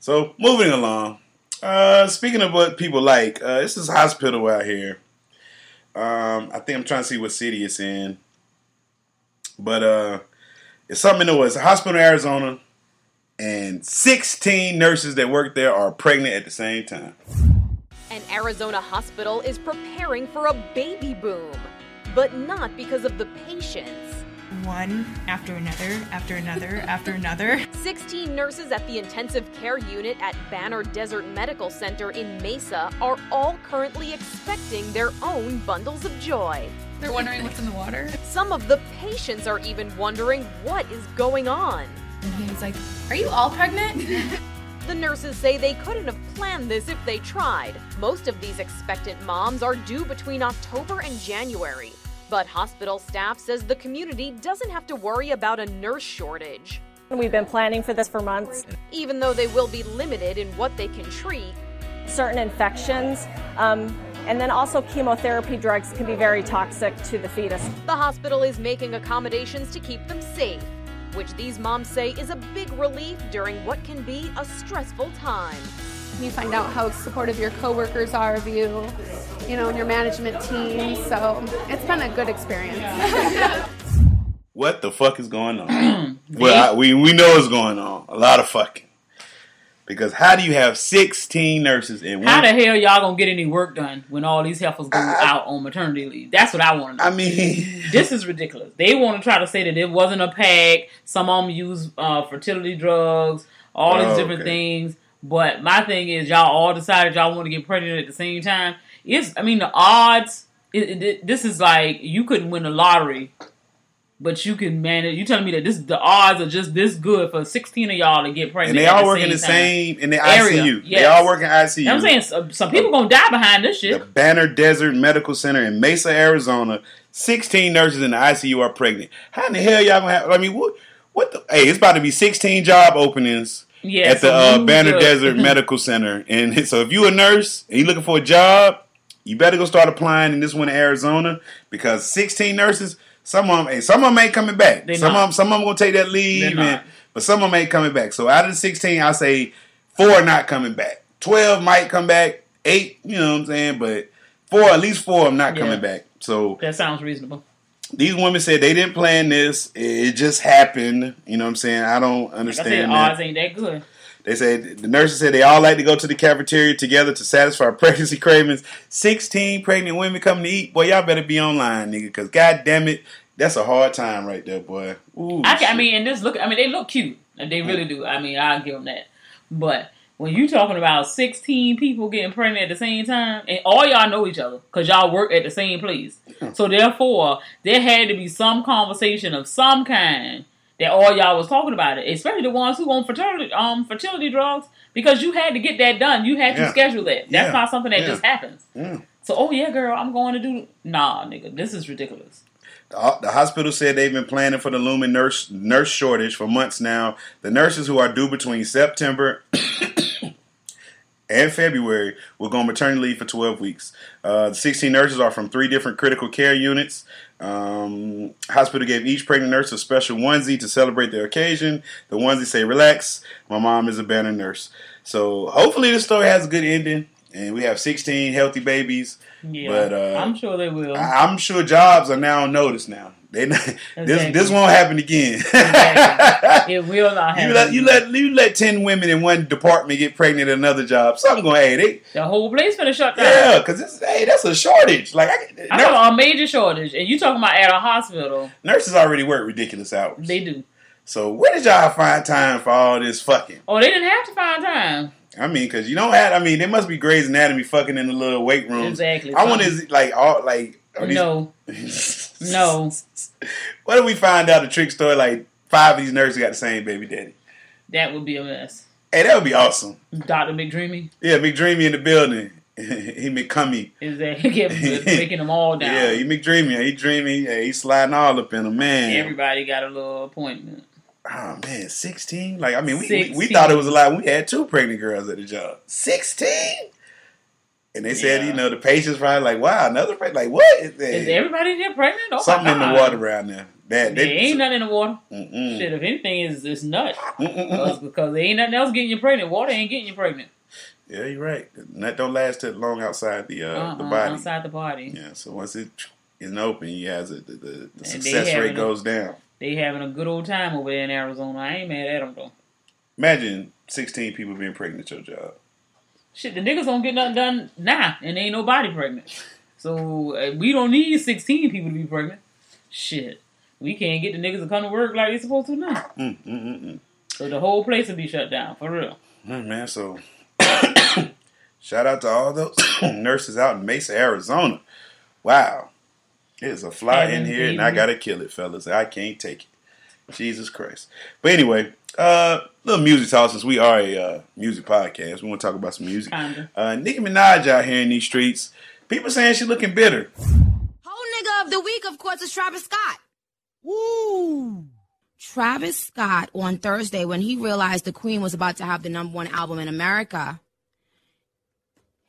S5: So moving along. Uh, speaking of what people like, uh, this is hospital out here. Um, I think I'm trying to see what city it's in, but uh, it's something in the It's a hospital in Arizona. And 16 nurses that work there are pregnant at the same time.
S8: An Arizona hospital is preparing for a baby boom, but not because of the patients.
S9: One after another, after another, after another.
S8: 16 nurses at the intensive care unit at Banner Desert Medical Center in Mesa are all currently expecting their own bundles of joy.
S9: They're wondering what's in the water.
S8: Some of the patients are even wondering what is going on.
S9: And he's like, Are you all pregnant?
S8: The nurses say they couldn't have planned this if they tried. Most of these expectant moms are due between October and January. But hospital staff says the community doesn't have to worry about a nurse shortage.
S10: We've been planning for this for months.
S8: Even though they will be limited in what they can treat,
S10: Certain infections, um, and then also chemotherapy drugs can be very toxic to the fetus.
S8: the hospital is making accommodations to keep them safe, which these moms say is a big relief during what can be a stressful time.
S11: You find out how supportive your coworkers are of you, you know, and your management team. So it's been a good experience.
S5: What the fuck is going on? well, I, we we know what's going on. A lot of fucking. Because how do you have 16 nurses in one?
S6: How the hell y'all gonna get any work done when all these heifers go out on maternity leave? That's what I want to know.
S5: I mean,
S6: this is ridiculous. They want to try to say that it wasn't a pack. Some of them use uh, fertility drugs, all these
S5: Oh,
S6: different
S5: okay.
S6: things. But my thing is, y'all all decided y'all want to get pregnant at the same time. It's, I mean, the odds. It, it, this is like you couldn't win the lottery, but you can manage. You telling me that this the odds are just this good for sixteen of y'all to get pregnant?
S5: and they all
S6: the
S5: work in the
S6: same time.
S5: same in the
S6: Area,
S5: ICU. They all work in ICU.
S6: I'm saying some, some people gonna die behind this shit.
S5: the Banner Desert Medical Center in Mesa, Arizona. 16 nurses in the ICU are pregnant. How in the hell y'all gonna have? I mean, what? What the? Hey, it's about to be 16 job openings
S6: Yeah,
S5: at the
S6: so
S5: uh, Banner
S6: up.
S5: Desert Medical Center. And so, if you a nurse and you looking for a job, you better go start applying in this one in Arizona because 16 nurses. Some of them, hey, some of them ain't coming back.
S6: They
S5: some
S6: not.
S5: of them, some of them gonna take that leave, and, but some of them ain't coming back. So out of the 16, I say four not coming back. 12 might come back. Eight, you know what I'm saying, but four, at least four, I'm not
S6: Yeah.
S5: coming back. So
S6: That sounds reasonable.
S5: these women said they didn't plan this. It just happened. You know what I'm saying? I don't
S6: Like I
S5: understand
S6: said,
S5: that.
S6: odds ain't that good.
S5: They said the nurses said they all like to go to the cafeteria together to satisfy pregnancy cravings. Sixteen pregnant women coming to eat. Boy, y'all better be online, nigga, because god damn it, that's a hard time right there, boy. Ooh,
S6: I, can, I mean, and this look. I mean, they look cute. They really do. I mean, I'll give them that. But when you talking about sixteen people getting pregnant at the same time, and all y'all know each other because y'all work at the same place, so therefore there had to be some conversation of some kind that all y'all was talking about it, especially the ones who on fertility um fertility drugs because you had to get that done. You had to schedule that. That's
S5: Yeah.
S6: not something that
S5: Yeah.
S6: just happens.
S5: Yeah.
S6: So, oh yeah, girl, I'm going to do. Nah, nigga, this is ridiculous.
S5: The, the hospital said they've been planning for the looming nurse nurse shortage for months now. The nurses who are due between September and February will go on maternity leave for 12 weeks. Uh, the 16 nurses are from three different critical care units. Um, hospital gave each pregnant nurse a special onesie to celebrate their occasion. The onesie say, "Relax, my mom is a banner nurse." So hopefully the story has a good ending, and we have 16 healthy babies.
S6: Yeah,
S5: But, uh,
S6: I'm sure they will.
S5: I- I'm sure jobs are now on notice now. They not, this
S6: Exactly.
S5: this won't happen again.
S6: Exactly. it will not happen.
S5: you let you let you let ten women in one department get pregnant at another job. Something going to hey they
S6: the whole place gonna shut down.
S5: yeah because it's hey that's a shortage. Like I,
S6: I'm
S5: nurse-
S6: a major shortage, and you talking about at a hospital?
S5: nurses already work ridiculous hours.
S6: They do.
S5: so where did y'all find time for all this fucking?
S6: Oh, they didn't have to find time.
S5: I mean, because you don't have. I mean, there must be Grey's Anatomy fucking in the little weight rooms.
S6: Exactly.
S5: I want is it like all like these,
S6: No, no,
S5: What if we find out the trick story? Like five of these nurses got the same baby daddy.
S6: that would be a mess.
S5: Hey, that would be awesome.
S6: Doctor McDreamy
S5: Yeah, McDreamy in the building. he McCummy.
S6: is that getting breaking them all down.
S5: Yeah, he McDreamy. He dreamy. Yeah, he sliding all up in them, man.
S6: Everybody got a little appointment.
S5: oh man, sixteen. Like I mean, we, we we thought it was a lot. We had two pregnant girls at the job. Sixteen. And they said,
S6: Yeah.
S5: you know, the patients probably like, wow, another pregnant. Like what is that?
S6: Is everybody there pregnant? Oh
S5: Something in the water around there. That
S6: There
S5: they,
S6: ain't nothing in the water.
S5: Mm-mm.
S6: Shit, if anything, is it's nut.
S5: Mm-mm-mm.
S6: Because because there ain't nothing else getting you pregnant. Water ain't getting you pregnant.
S5: Yeah, you're right. That don't last that long outside the uh,
S6: Uh-uh,
S5: the body.
S6: outside the body.
S5: Yeah, so once it isn't open, you has it, the, the, the success rate
S6: a-
S5: goes down.
S6: They having a good old time over there in Arizona. I ain't mad at them though.
S5: Imagine 16 people being pregnant at your job.
S6: Shit, the niggas don't get nothing done now, and ain't nobody pregnant. So uh, we don't need 16 people to be pregnant. Shit, we can't get the niggas to come to work like they supposed to now.
S5: Mm, mm, mm, mm.
S6: So the whole place will be shut down for real.
S5: Mm, man, so shout out to all those nurses out in Mesa, Arizona. Wow. There's a fly in here and I gotta kill it, fellas. I can't take it. Jesus Christ. But anyway, uh little music talk since we are a uh, music podcast. We want to talk about some music.
S6: Kinda.
S5: Uh Nicki Minaj out here in these streets. People saying she looking bitter.
S12: Whole nigga of the week, of course, is Travis Scott. Woo! Travis Scott on Thursday, when he realized the Queen was about to have the number one album in America,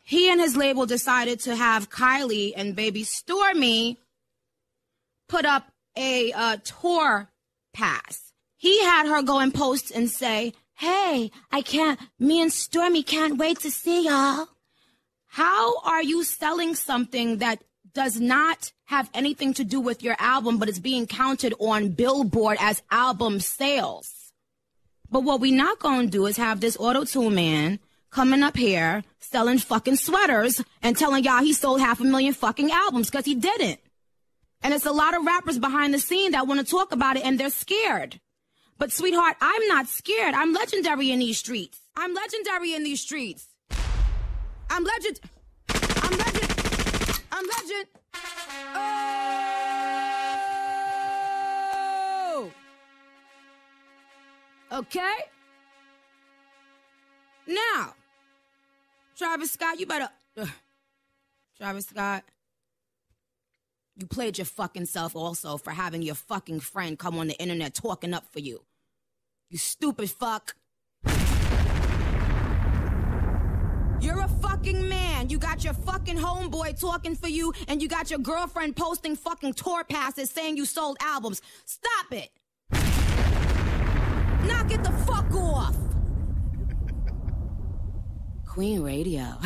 S12: he and his label decided to have Kylie and baby Stormi put up a uh, tour pass. He had her go and post and say, Hey, I can't, me and Stormi can't wait to see y'all. How are you selling something that does not have anything to do with your album, but is being counted on Billboard as album sales? But what we not gonna do is have this auto tune man coming up here selling fucking sweaters and telling y'all he sold half a million fucking albums because he didn't. And it's a lot of rappers behind the scene that want to talk about it and they're scared. But sweetheart, I'm not scared. I'm legendary in these streets. I'm legendary in these streets. I'm legend. I'm legend. I'm legend. Oh. Okay. Now, Travis Scott, you better. Ugh. Travis Scott, you played your fucking self also for having your fucking friend come on the internet talking up for you. You stupid fuck. You're a fucking man. You got your fucking homeboy talking for you, and you got your girlfriend posting fucking tour passes saying you sold albums. Stop it. Knock it the fuck off. Queen Radio.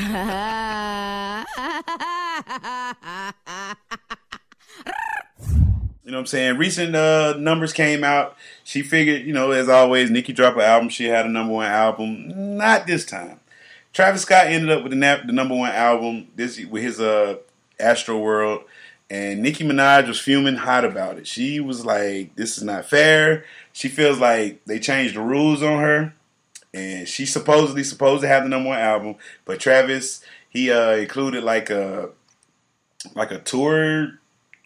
S5: You know what I'm saying? Recent uh, numbers came out. She figured, you know, as always, Nicki dropped an album. She had a number one album. Not this time. Travis Scott ended up with the, na- the number one album this with his uh, Astroworld, and Nicki Minaj was fuming hot about it. She was like, "This is not fair." She feels like they changed the rules on her, and she's supposedly supposed to have the number one album, but Travis he uh, included like a like a tour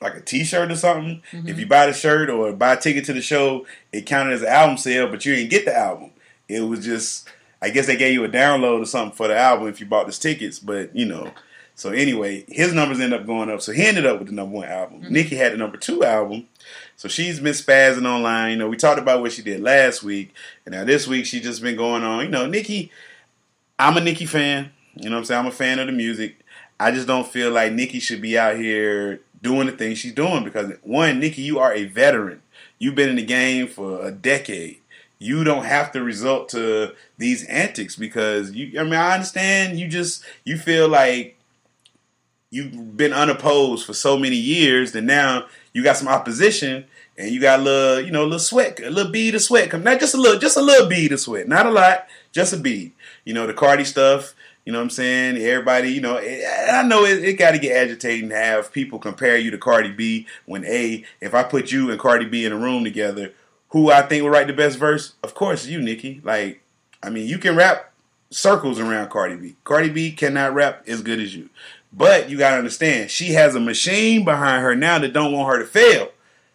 S5: like a T-shirt or something.
S6: Mhm.
S5: If you buy the shirt or buy a ticket to the show, it counted as an album sale, but you didn't get the album. It was just, I guess they gave you a download or something for the album if you bought the tickets. But you know, so anyway, his numbers ended up going up. So he ended up with the number one album. Nicki had the number two album. So she's been spazzing online. You know, we talked about what she did last week, and now this week she's just been going on. You know, Nicki, I'm a Nicki fan. You know what I'm saying? I'm a fan of the music. I just don't feel like Nicki should be out here doing the things she's doing because one, Nicki, you are a veteran. You've been in the game for a decade. You don't have to resort to these antics because you I mean I understand you just you feel like you've been unopposed for so many years that now you got some opposition and you got a little, you know, a little sweat, a little bead of sweat come not just a little, just a little bead of sweat, not a lot, just a bead. You know, the Cardi stuff, you know what I'm saying? Everybody, you know, I know it, it got to get agitating to have people compare you to Cardi B when A, if I put you and Cardi B in a room together, who I think would write the best verse? Of course, you, Nicki. Like, I mean, you can rap circles around Cardi B. Cardi B cannot rap as good as you. But you gotta understand, she has a machine behind her now that don't want her to fail.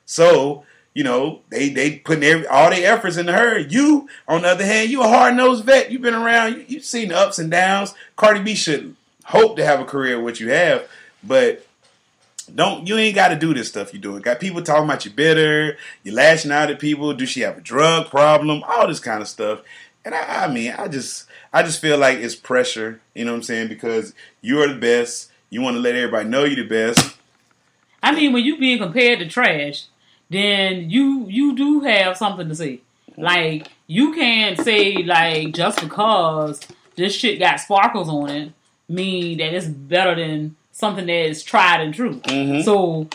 S5: So, you know, they they putting every, all their efforts into her. You, on the other hand, you a hard nosed vet. You've been around. You, you've seen the ups and downs. Cardi B should hope to have a career what you have, but don't you ain't got to do this stuff you doing. Got people talking about you bitter. You lashing out at people. Do she have a drug problem? All this kind of stuff. And I, I mean, I just I just feel like it's pressure. You know what I'm saying? Because you are the best. You want to let everybody know you're the best.
S6: I mean, when you being compared to trash, then you you do have something to say. Like you can't say like just because this shit got sparkles on it, mean that it's better than something that is tried and true.
S5: Mhm.
S6: So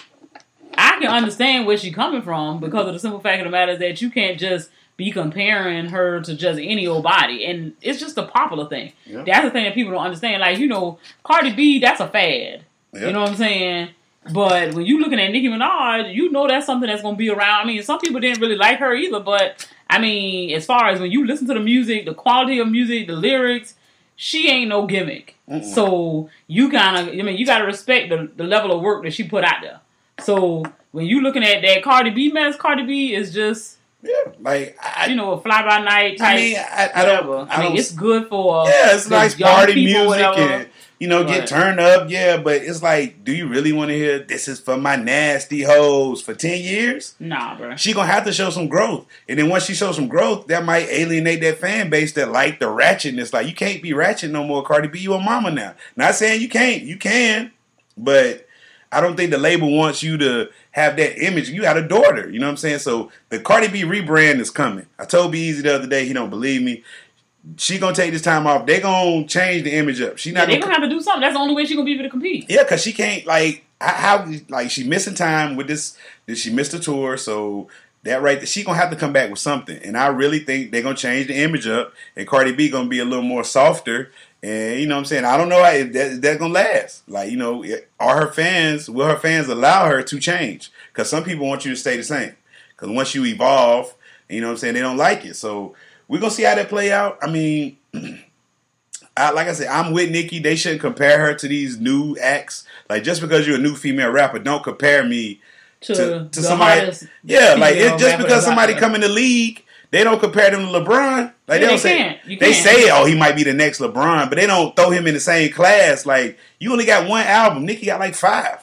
S6: I can understand where she's coming from because of the simple fact of the matter is that you can't just be comparing her to just any old body, and it's just a popular thing.
S5: Yeah.
S6: That's the thing that people don't understand. Like you know, Cardi B, that's a fad.
S5: Yeah.
S6: You know what I'm saying? But when you looking at Nicki Minaj, you know that's something that's gonna be around. I mean, some people didn't really like her either, but I mean, as far as when you listen to the music, the quality of music, the lyrics, she ain't no gimmick.
S5: Mm-mm.
S6: So you kind of, I mean, you gotta respect the, the level of work that she put out there. So when you looking at that Cardi B mess, Cardi B is just.
S5: yeah, Like
S6: you know, a fly by night type.
S5: I mean, I, I don't.
S6: whatever.
S5: I
S6: I mean, it's good for
S5: Yeah, it's nice party music
S6: whatever.
S5: and you know get turned up. Yeah, but it's like, do you really want to hear this is for my nasty hoes for ten years?
S6: Nah, bro.
S5: She gonna have to show some growth, and then once she shows some growth, that might alienate that fan base that like the ratchetness. Like you can't be ratchet no more, Cardi B. You a mama now. Not saying you can't. You can, but I don't think the label wants you to have that image. You had a daughter, you know what I'm saying? So the Cardi B rebrand is coming. I told B Easy the other day, he don't believe me. She gonna take this time off. They gonna change the image up. She
S6: Yeah,
S5: not
S6: they
S5: gonna,
S6: gonna have to do something. That's the only way she gonna be able to compete.
S5: yeah, cause she can't like how like she missing time with this. Did she miss the tour? So that right, she gonna have to come back with something. And I really think they're gonna change the image up. And Cardi B gonna be a little more softer. And you know what I'm saying? I don't know if that, that's gonna last. Like you know, are her fans? Will her fans allow her to change? Because some people want you to stay the same. Because once you evolve, you know what I'm saying, they don't like it. So we're gonna see how that play out. I mean. I, like I said, I'm with Nicki. They shouldn't compare her to these new acts. Like just because you're a new female rapper, don't compare me
S6: To
S5: to, to somebody. Yeah, like it, just because somebody come in the league, they don't compare them to LeBron. Like
S6: Yeah,
S5: they don't
S6: they
S5: say they
S6: can't.
S5: say, oh, he might be the next LeBron, but they don't throw him in the same class. Like you only got one album. Nicki got like five.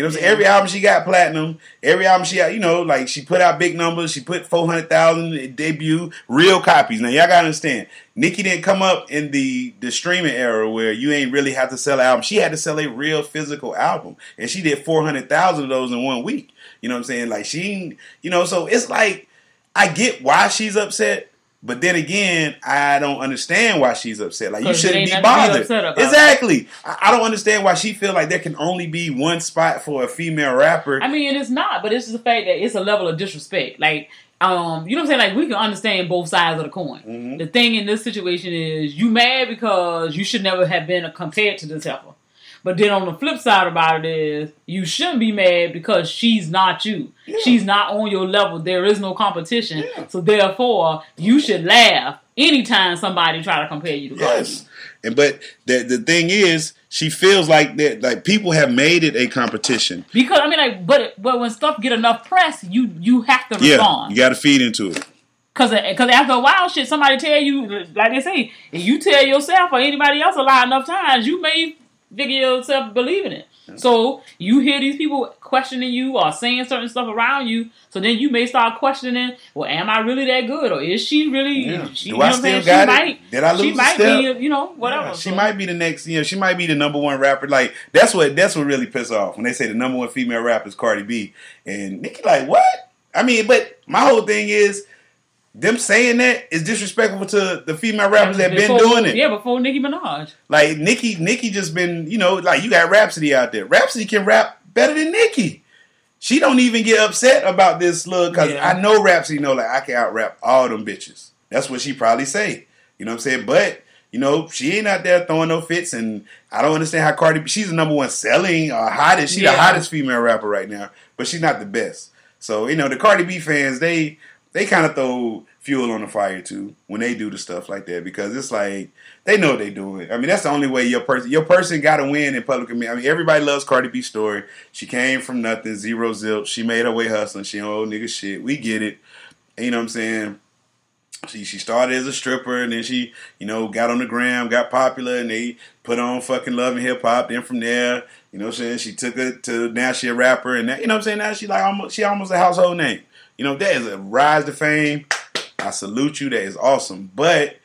S5: You know what I'm saying? Every album she got platinum. Every album she got, you know, like she put out big numbers. She put 400,000 debut, real copies. Now, y'all got to understand, Nicki didn't come up in the, the streaming era where you ain't really have to sell an album. She had to sell a real physical album. And she did 400,000 of those in one week. You know what I'm saying? Like she, you know, so it's like, I get why she's upset. But then again, I don't understand why she's upset. Like you shouldn't be
S6: be
S5: bothered.
S6: about.
S5: exactly. I, I don't understand why she feel like there can only be one spot for a female rapper.
S6: I mean, it's not, but it's just the fact that it's a level of disrespect. Like, um, you know what I'm saying? Like, we can understand both sides of the coin.
S5: Mm-hmm.
S6: The thing in this situation is you mad because you should never have been compared to this heifer. But then on the flip side about it is you shouldn't be mad because she's not you. She's not on your level. There is no competition. So therefore, you should laugh anytime somebody try to compare you to Cardi
S5: Yes. And but the the thing is, she feels like that like people have made it a competition.
S6: Because I mean, like, but but when stuff get enough press, you you have to
S5: Yeah,
S6: respond.
S5: you got to feed into it.
S6: Cause, cause after a while, shit, somebody tell you, like they say, if you tell yourself or anybody else a lie enough times, you may figure yourself believing it. So you hear these people questioning you or saying certain stuff around you, so then you may start questioning, well, am I really that good, or is she really?
S5: Yeah.
S6: She,
S5: Do
S6: you know
S5: I
S6: what I'm
S5: still got
S6: she
S5: it?
S6: might.
S5: Did I lose a
S6: might
S5: step?
S6: be, you know, whatever.
S5: Yeah, she
S6: So-
S5: might be the next. You know, she might be the number one rapper. Like that's what that's what really pisses off when they say the number one female rapper is Cardi B, and Nicki like what? I mean, but my whole thing is them saying that is disrespectful to the female rappers that been doing it.
S6: Yeah, before Nicki Minaj.
S5: Like Nicki, Nicki just been, you know, like you got Rapsody out there. Rapsody can rap better than Nicki. She don't even get upset about this look because
S6: Yeah.
S5: I know Rapsody know like I can out rap all them bitches. That's what she probably say. You know what I'm saying? But you know, she ain't out there throwing no fits, and I don't understand how Cardi. She's the number one selling, uh, hottest. She's
S6: Yeah.
S5: the hottest female rapper right now, but she's not the best. So you know, the Cardi B fans they they kind of throw fuel on the fire too when they do the stuff like that because it's like they know what they doing. I mean, that's the only way your person your person got to win in public. I mean, everybody loves Cardi B's story. She came from nothing, zero zilch. She made her way hustling. She old nigga shit. We get it. You know what I'm saying? She she started as a stripper and then she, you know, got on the gram, got popular, and they put on fucking love and hip hop. Then from there, you know what I'm saying, she took it to now she a rapper and that, you know what I'm saying, now she like almost she almost a household name. You know, that is a rise to fame. I salute you, that is awesome. But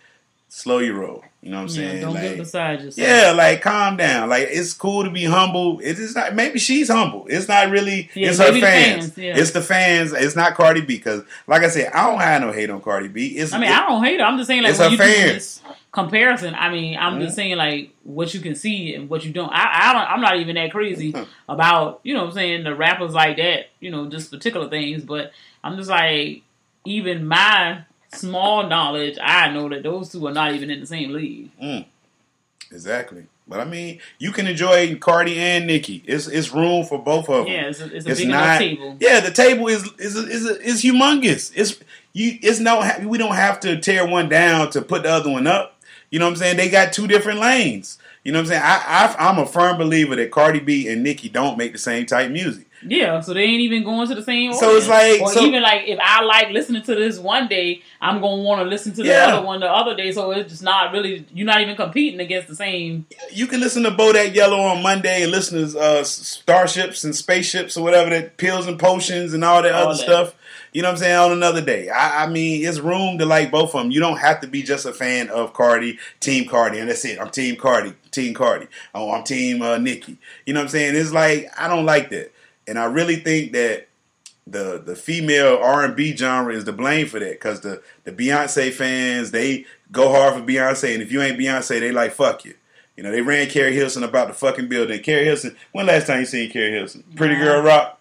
S5: slow your roll. You know what I'm
S6: Yeah,
S5: saying?
S6: don't
S5: like,
S6: get beside yourself.
S5: yeah, like calm down. Like it's cool to be humble. It's just not. Maybe she's humble. It's not really.
S6: Yeah,
S5: it's her fans.
S6: fans, yeah.
S5: It's the fans. It's not Cardi B. Because, like I said, I don't have no hate on Cardi B. It's,
S6: I mean,
S5: it-
S6: I don't hate her. I'm just saying, like,
S5: it's
S6: when
S5: her
S6: you do
S5: fans.
S6: this comparison, I mean, I'm just
S5: Mhm.
S6: saying, like, what you can see and what you don't. I, I don't. I'm not even that crazy about, you know, what I'm saying the rappers like that. You know, just particular things. But I'm just like, even my small knowledge, I know that those two are not even in the same league.
S5: Mm. Exactly. But I mean, you can enjoy Cardi and Nicki. It's it's room for both of them.
S6: Yeah, it's a, it's a big enough table.
S5: Yeah, the table is is is is humongous. It's you. It's no. We don't have to tear one down to put the other one up. You know what I'm saying? They got two different lanes. You know what I'm saying? I, I I'm a firm believer that Cardi B and Nicki don't make the same type music.
S6: Yeah, so they ain't even going to the same.
S5: So it's like-
S6: or
S5: so-
S6: even like if I like listening to this one day, I'm gonna want to listen to the
S5: Yeah.
S6: other one the other day. So it's just not really. You're not even competing against the same.
S5: You can listen to Bodak Yellow on Monday and listen to uh, starships and spaceships or whatever that pills and potions and all that
S6: All
S5: other
S6: that.
S5: stuff. You know what I'm saying? On another day. I, I mean, it's room to like both of them. You don't have to be just a fan of Cardi, Team Cardi, and that's it. I'm Team Cardi, Team Cardi. Oh, I'm Team uh, Nicki. You know what I'm saying? It's like I don't like that, and I really think that the the female R and B genre is to blame for that because the the Beyonce fans they go hard for Beyonce, and if you ain't Beyonce, they like fuck you. You know, they ran Keri Hilson about the fucking building. Keri Hilson. When last time you seen Keri Hilson? Pretty Girl Rock.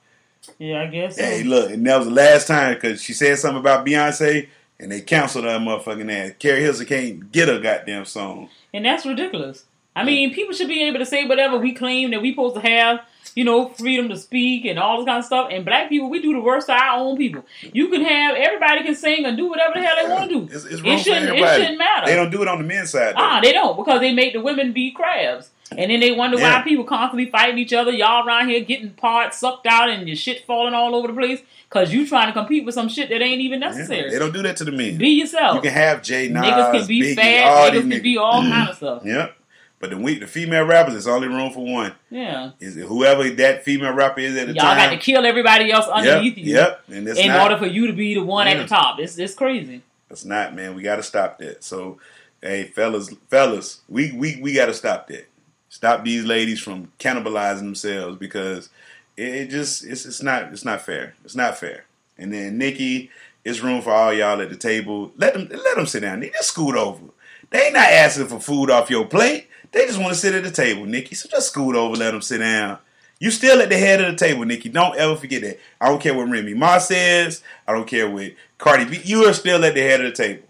S6: Yeah, I guess. So.
S5: Hey, look, and that was the last time because she said something about Beyonce, and they canceled her motherfucking ass. Keri Hilson can't get a goddamn song.
S6: and that's ridiculous. I mean, people should be able to say whatever we claim that we supposed to have. You know, freedom to speak and all this kind of stuff. And black people, we do the worst to our own people. You can have everybody can sing and do whatever the hell they want to do.
S5: It's, it's
S6: it shouldn't. It shouldn't matter.
S5: They don't do it on the men's side.
S6: Ah, they don't because they make the women be crabs. And then they wonder
S5: Yeah.
S6: why people constantly fighting each other. Y'all around here getting parts sucked out and your shit falling all over the place because you trying to compete with some shit that ain't even
S5: Yeah,
S6: necessary.
S5: They don't do that to the men.
S6: Be yourself.
S5: You can have Jay Nas,
S6: Niggas can be
S5: Biggie,
S6: fat.
S5: all
S6: Niggas can
S5: niggas.
S6: be all kind of stuff.
S5: Yep. But the we, the female rappers, it's only room for one.
S6: Yeah.
S5: Is it whoever that female rapper is at the
S6: Y'all
S5: time?
S6: got to kill everybody else underneath
S5: yep,
S6: you.
S5: Yep. And
S6: in
S5: not,
S6: order for you to be the one at the mm. top. It's it's crazy.
S5: It's not, man. We got to stop that. So, hey, fellas, fellas, we we we got to stop that. Stop these ladies from cannibalizing themselves because it, it just it's it's not it's not fair. It's not fair. And then Nicki, it's room for all y'all at the table. Let them let them sit down. They just scoot over. They ain't not asking for food off your plate. They just want to sit at the table, Nicki. So just scoot over, let them sit down. You still at the head of the table, Nicki. Don't ever forget that. I don't care what Remy Ma says. I don't care what Cardi B. You are still at the head of the table.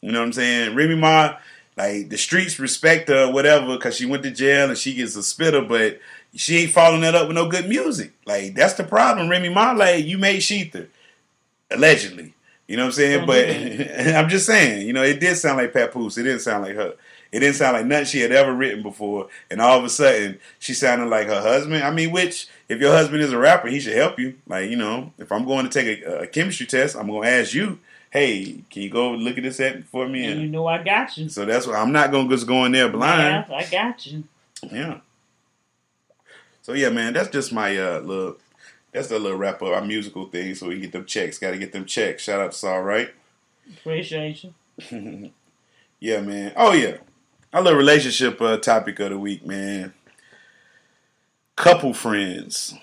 S5: You know what I'm saying? Remy Ma, like the streets respect her, whatever, because she went to jail and she gets a spitter, but she ain't following that up with no good music. Like that's the problem. Remy Ma, like you made Shether, allegedly. You know what I'm saying? But I'm just saying, you know, it did sound like Papoose. It didn't sound like her. It didn't sound like nothing she had ever written before. And all of a sudden, she sounded like her husband. I mean, which, if your husband is a rapper, he should help you. Like, you know, if I'm going to take a, a chemistry test, I'm going to ask you, hey, can you go look at this at for me?
S6: And you know I got you.
S5: so that's why I'm not going to just go in there blind.
S6: Yeah, I got you.
S5: Yeah. So yeah, man, that's just my uh little that's the little wrap up our musical thing so we can get them checks. Gotta get them checks. Shout out to Saul, right?
S6: Appreciate you.
S5: yeah, man. Oh yeah. Our little relationship uh, topic of the week, man. Couple friends.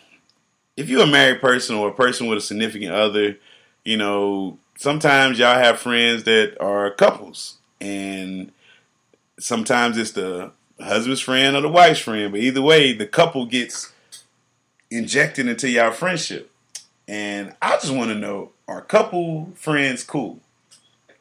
S5: If you're a married person or a person with a significant other, you know, sometimes y'all have friends that are couples. And sometimes it's the husband's friend or the wife's friend, but either way, the couple gets injected into y'all friendship. And I just want to know: Are couple friends cool?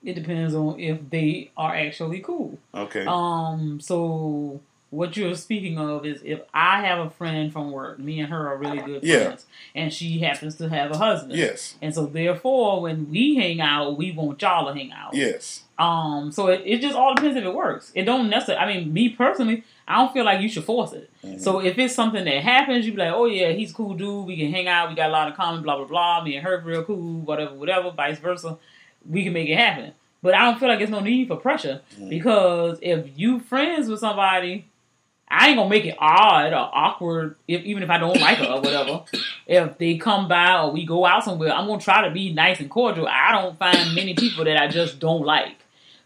S6: It depends on if they are actually cool.
S5: Okay.
S6: Um. So what you're speaking of is if I have a friend from work, me and her are really good
S5: Yeah.
S6: friends, and she happens to have a husband.
S5: Yes.
S6: And so therefore, when we hang out, we want y'all to hang out.
S5: Yes.
S6: Um. So it, it just all depends if it works. It don't necessarily. I mean, me personally, I don't feel like you should force it.
S5: Mm-hmm.
S6: So if it's something that happens, you be like, oh yeah, he's a cool dude. We can hang out. We got a lot in common. Blah blah blah. Me and her real cool. Whatever, whatever. Vice versa. We can make it happen. But I don't feel like there's no need for pressure
S5: Mm-hmm.
S6: because if you friends with somebody, I ain't gonna make it odd or awkward. If even if I don't like her or whatever, if they come by or we go out somewhere, I'm gonna try to be nice and cordial. I don't find many people that I just don't like.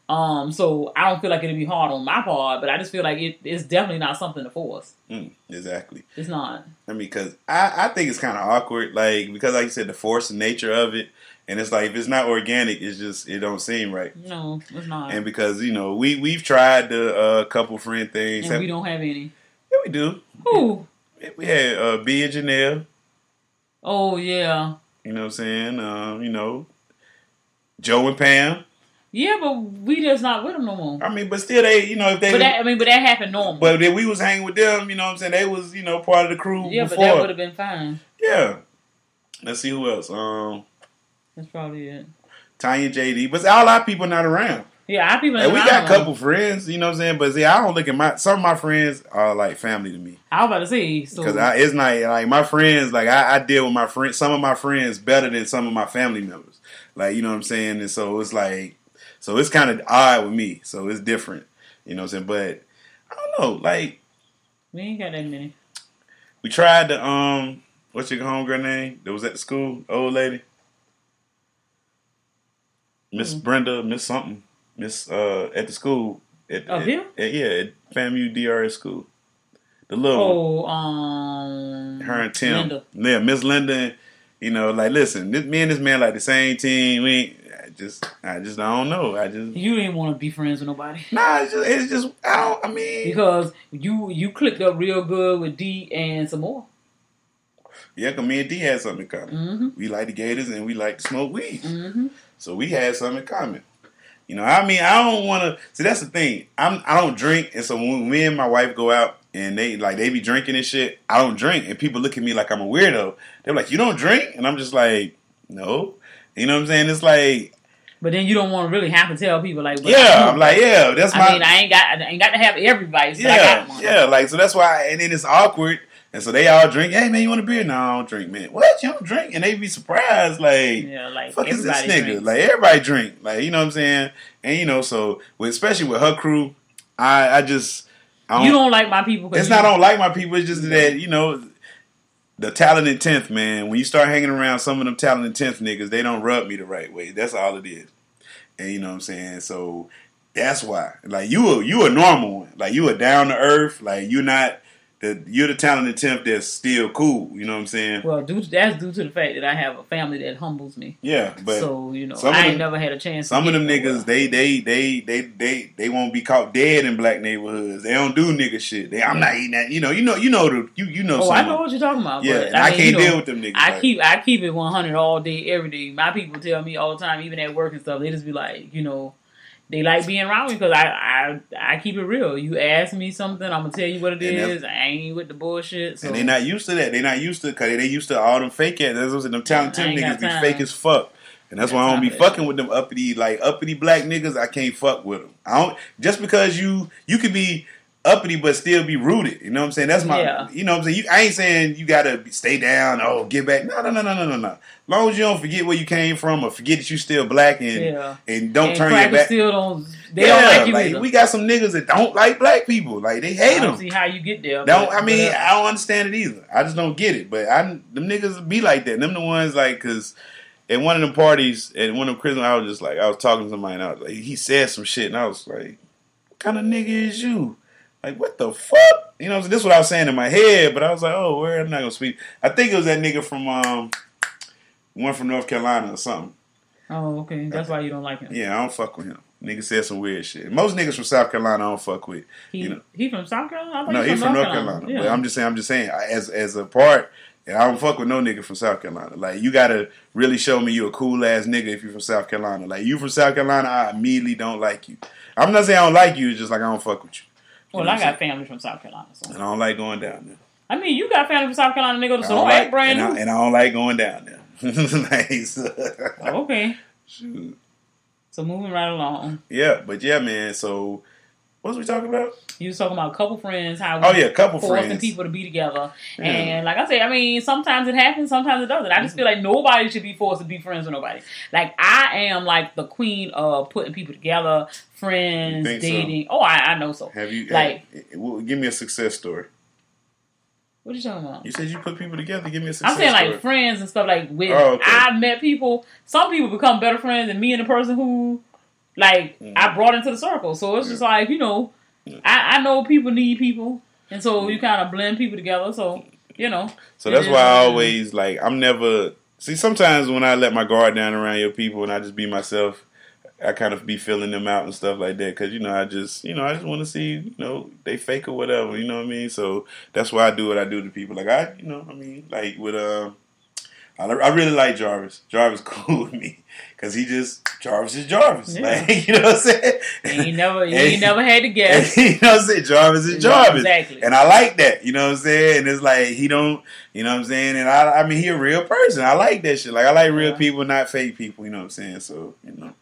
S6: Um, so I don't feel like it'd be hard on my part, but I just feel like it, it's definitely not something to force.
S5: Mm, exactly.
S6: It's not.
S5: I mean, because I, I think it's kind of awkward, like because like you said, the forced nature of it, and it's like if it's not organic, it's just it don't seem right.
S6: No, it's not.
S5: And because you know we we've tried the uh, couple friend things.
S6: And we don't have any.
S5: Yeah, we do.
S6: Who?
S5: We had uh, B and Janelle.
S6: Oh yeah.
S5: You know what I'm saying? Um, you know, Joe and Pam.
S6: Yeah, but we just not with them no more.
S5: I mean, but still, they, you know, if they,
S6: But that, I mean, but that happened normal.
S5: but if we was hanging with them, you know what I'm saying? They was, you know, part of the crew
S6: yeah, but that would have been fine.
S5: yeah. Let's see who else. Um,
S6: That's probably it.
S5: Tanya JD, but all our people not around.
S6: Yeah, our people.
S5: Like, we got a couple friends, you know what I'm saying? But see, I don't look at my some of my friends are like family to me.
S6: I was about to say so.
S5: Because it's not like my friends, like I, I deal with my friends, some of my friends better than some of my family members. Like, you know what I'm saying? And so it's like, so it's kind of odd with me. So it's different, you know what I'm saying? But I don't know, like
S6: we ain't got that many.
S5: we tried to, um, what's your homegirl name that was at the school? Old lady? Miss
S6: Mm-hmm.
S5: Brenda, Miss something, Miss, uh, at the school. At,
S6: Of
S5: at-
S6: here?
S5: at- yeah, at FAMU DRS school. The little.
S6: Oh, um,
S5: her and Tim.
S6: Linda.
S5: Yeah, Miss Linda. You know, like listen, this, me and this man like the same team. We ain't, I just, I just, I don't know. I just,
S6: You didn't want to be friends with nobody.
S5: nah, it's just, it's just, I don't. I mean,
S6: because you you clicked up real good with D and some more.
S5: yeah, cause me and D had something in common.
S6: Mm-hmm.
S5: We like the Gators and we like to smoke weed,
S6: Mm-hmm.
S5: So we had something in common. You know, I mean, I don't want to. See, that's the thing. I'm, I don't drink, and so when me and my wife go out and they like they be drinking and shit, I don't drink, and people look at me like I'm a weirdo. They're like, "You don't drink," and I'm just like, "No." You know what I'm saying? It's like,
S6: But then you don't want to really have to tell people like, well,
S5: yeah,
S6: I-
S5: I'm like, yeah, that's
S6: I
S5: my,
S6: mean, I ain't got I ain't got to have everybody. I
S5: yeah,
S6: got one.
S5: yeah. Like, so that's why, and then it's awkward, and so they all drink. Hey, man, you want a beer? No, I don't drink, man. What? You don't drink? And they be surprised, like,
S6: Yeah, like
S5: fuck is this nigga?
S6: drinks.
S5: Like everybody drink. Like you know what I'm saying? And you know, so with, especially with her crew, I I just I
S6: you don't like my people.
S5: It's
S6: you-
S5: not I don't like my people. It's just that you know the talented tenth man. When you start hanging around some of them talented tenth niggas, they don't rub me the right way. That's all it is. And you know what I'm saying? So that's why. Like you a you a normal one. Like you a down to earth. Like you're not the you're the talented tenth that's still cool. You know what I'm saying?
S6: Well, due to, that's due to the fact that I have a family that humbles me.
S5: Yeah, but
S6: so you know, I ain't
S5: them-
S6: never had a chance.
S5: Some of them niggas, they they they they they they won't be caught dead in black neighborhoods. They don't do nigga shit. They, I'm not eating that. You know, you know, you know the you you know.
S6: Oh, I know what you're talking about.
S5: Yeah,
S6: but,
S5: and I,
S6: mean,
S5: can't
S6: you know,
S5: deal with them niggas.
S6: I
S5: like-
S6: keep I keep it 100 all day, every day. My people tell me all the time, even at work and stuff. They just be like, you know, they like being around me because I, I I keep it real. You ask me something, I'm gonna tell you what it is. I ain't with the bullshit. So
S5: and they're not used to that. They're not used to because they used to all them fake ass. That's what I'm them talented
S6: ain't
S5: niggas be fake as fuck. And that's why I don't be fucking with them uppity like uppity black niggas. I can't fuck with them. I don't just because you you could be uppity but still be rooted. You know what I'm saying? That's my.
S6: Yeah.
S5: You know what I'm saying? You, I ain't saying you gotta stay down. Oh, get back. No, no, no, no, no, no, no. As long as you don't forget where you came from or forget that you still black and
S6: Yeah.
S5: and don't
S6: and
S5: turn your back.
S6: Still don't. They don't like you either.
S5: we got some niggas that don't like black people. Like they hate
S6: I don't
S5: them.
S6: see how you get there.
S5: Don't I mean. I don't understand it either. I just don't get it. But I them niggas be like that. Them the ones like because at one of them parties at one of them Christmas I was just like I was talking to somebody and I was like he said some shit and I was like what kind of nigga is you? Like what the fuck? You know this is what I was saying in my head. But I was like oh where I'm not gonna speak. I think it was that nigga from um one from North Carolina or something.
S6: Oh, okay. That's why you don't like him.
S5: Yeah, I don't fuck with him. Nigga said some weird shit. Most niggas from South Carolina I don't fuck with.
S6: He
S5: you know.
S6: he from South Carolina. I
S5: No,
S6: he
S5: he's from North Carolina.
S6: Yeah.
S5: But I'm just saying, I'm just saying, as as a part, and I don't fuck with no nigga from South Carolina. Like you gotta really show me you a cool ass nigga if you're from South Carolina. Like you from South Carolina, I immediately don't like you. I'm not saying I don't like you. It's just like I don't fuck with you. You
S6: well,
S5: know
S6: I got family from South Carolina. So.
S5: and I don't like going down there.
S6: I mean, you got family from South Carolina, nigga.
S5: I
S6: So
S5: don't
S6: don't
S5: like,
S6: brand
S5: and,
S6: new.
S5: I, and I don't like going down there. Nice.
S6: okay.
S5: Shoot.
S6: So moving right along.
S5: Yeah, but yeah, man. So what was we talking about?
S6: You was talking about a couple friends, how we
S5: Oh, yeah, couple
S6: forcing
S5: friends.
S6: people to be together.
S5: Yeah.
S6: And like I say, I mean, sometimes it happens, sometimes it doesn't. I just mm-hmm. feel like nobody should be forced to be friends with nobody. Like I am like the queen of putting people together, friends,
S5: think so?
S6: dating. Oh, I, I know so.
S5: Have you
S6: like
S5: have- give me a success story?
S6: what are you talking about?
S5: You said you put people together. Give me a success
S6: I'm saying
S5: story.
S6: like friends and stuff. Like with
S5: Oh, okay.
S6: I met people. Some people become better friends than me and the person who, like,
S5: Mm.
S6: I brought into the circle. So it's just like you know, I, I know people need people, and so you kind of blend people together. So you know.
S5: So that's
S6: is
S5: why I
S6: what it is.
S5: always like I'm never see sometimes when I let my guard down around your people and I just be myself, I kind of be filling them out and stuff like that because you know I just you know I just want to see you know they fake or whatever you know what I mean. So that's why I do what I do to people. Like I you know I mean like with uh I, I really like Jarvis. Jarvis cool with me because he just Jarvis is Jarvis.
S6: Yeah.
S5: Like you know what I'm saying.
S6: And he never, he
S5: And-
S6: never had to guess.
S5: you know what I'm saying? Jarvis is
S6: Yeah,
S5: Jarvis.
S6: exactly.
S5: And I like that. You know what I'm saying? And it's like he don't you know what I'm saying? And I I mean he a real person. I like that shit. Like I like real
S6: Yeah.
S5: people, not fake people, you know what I'm saying? So, you know.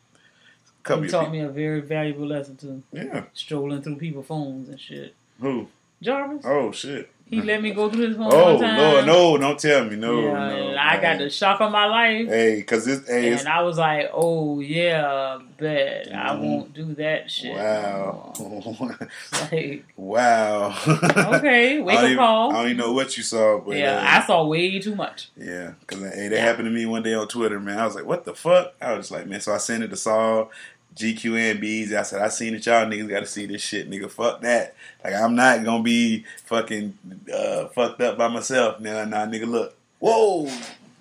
S5: Couple
S6: He taught
S5: people.
S6: me a very valuable lesson too.
S5: Yeah.
S6: Strolling through people's phones and shit.
S5: Who?
S6: Jarvis.
S5: Oh shit.
S6: He let me go through his phone
S5: Oh
S6: one time.
S5: Lord, no, don't tell me. No,
S6: yeah,
S5: no.
S6: I got the shock of my life.
S5: Hey, cause it's hey, it's,
S6: and I was like, "Oh yeah, bet I
S5: Mhm.
S6: won't do that shit."
S5: wow.
S6: Like,
S5: wow.
S6: okay, wake up
S5: even-
S6: call.
S5: I don't even know what you saw, but
S6: yeah,
S5: uh,
S6: I saw way too much.
S5: Yeah, because hey, that happened to me one day on Twitter, man. I was like, "What the fuck?" I was just like, "Man," so I sent it to Saul, GQ, and Bees. I said, "I seen it, y'all niggas got to see this shit, nigga. Fuck that. Like, I'm not gonna be fucking uh, fucked up by myself. Nah, nah, nigga, look, whoa."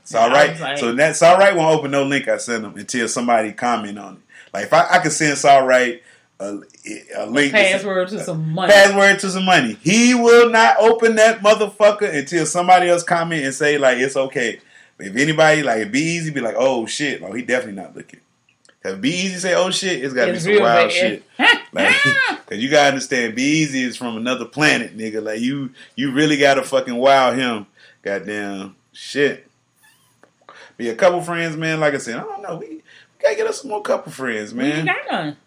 S5: It's all right.
S6: like-
S5: so that's all right. Won't open no link I send them until somebody comment on it. Like if I, I could send Saul right a, a link, to-
S6: Password to some money.
S5: Password to some money. He will not open that motherfucker until somebody else comment and say like it's okay. But if anybody like B Easy, be like, oh shit, oh he definitely not looking. Cause B Easy say, oh shit, it's gotta
S6: It's
S5: be some wild
S6: bad.
S5: shit. Like, cause you gotta understand, B Easy is from another planet, nigga. Like you, you really gotta fucking wow him. Goddamn shit. Be a couple friends, man. Like I said, I don't know. We, we gotta get us some more couple friends, man.
S6: We got none.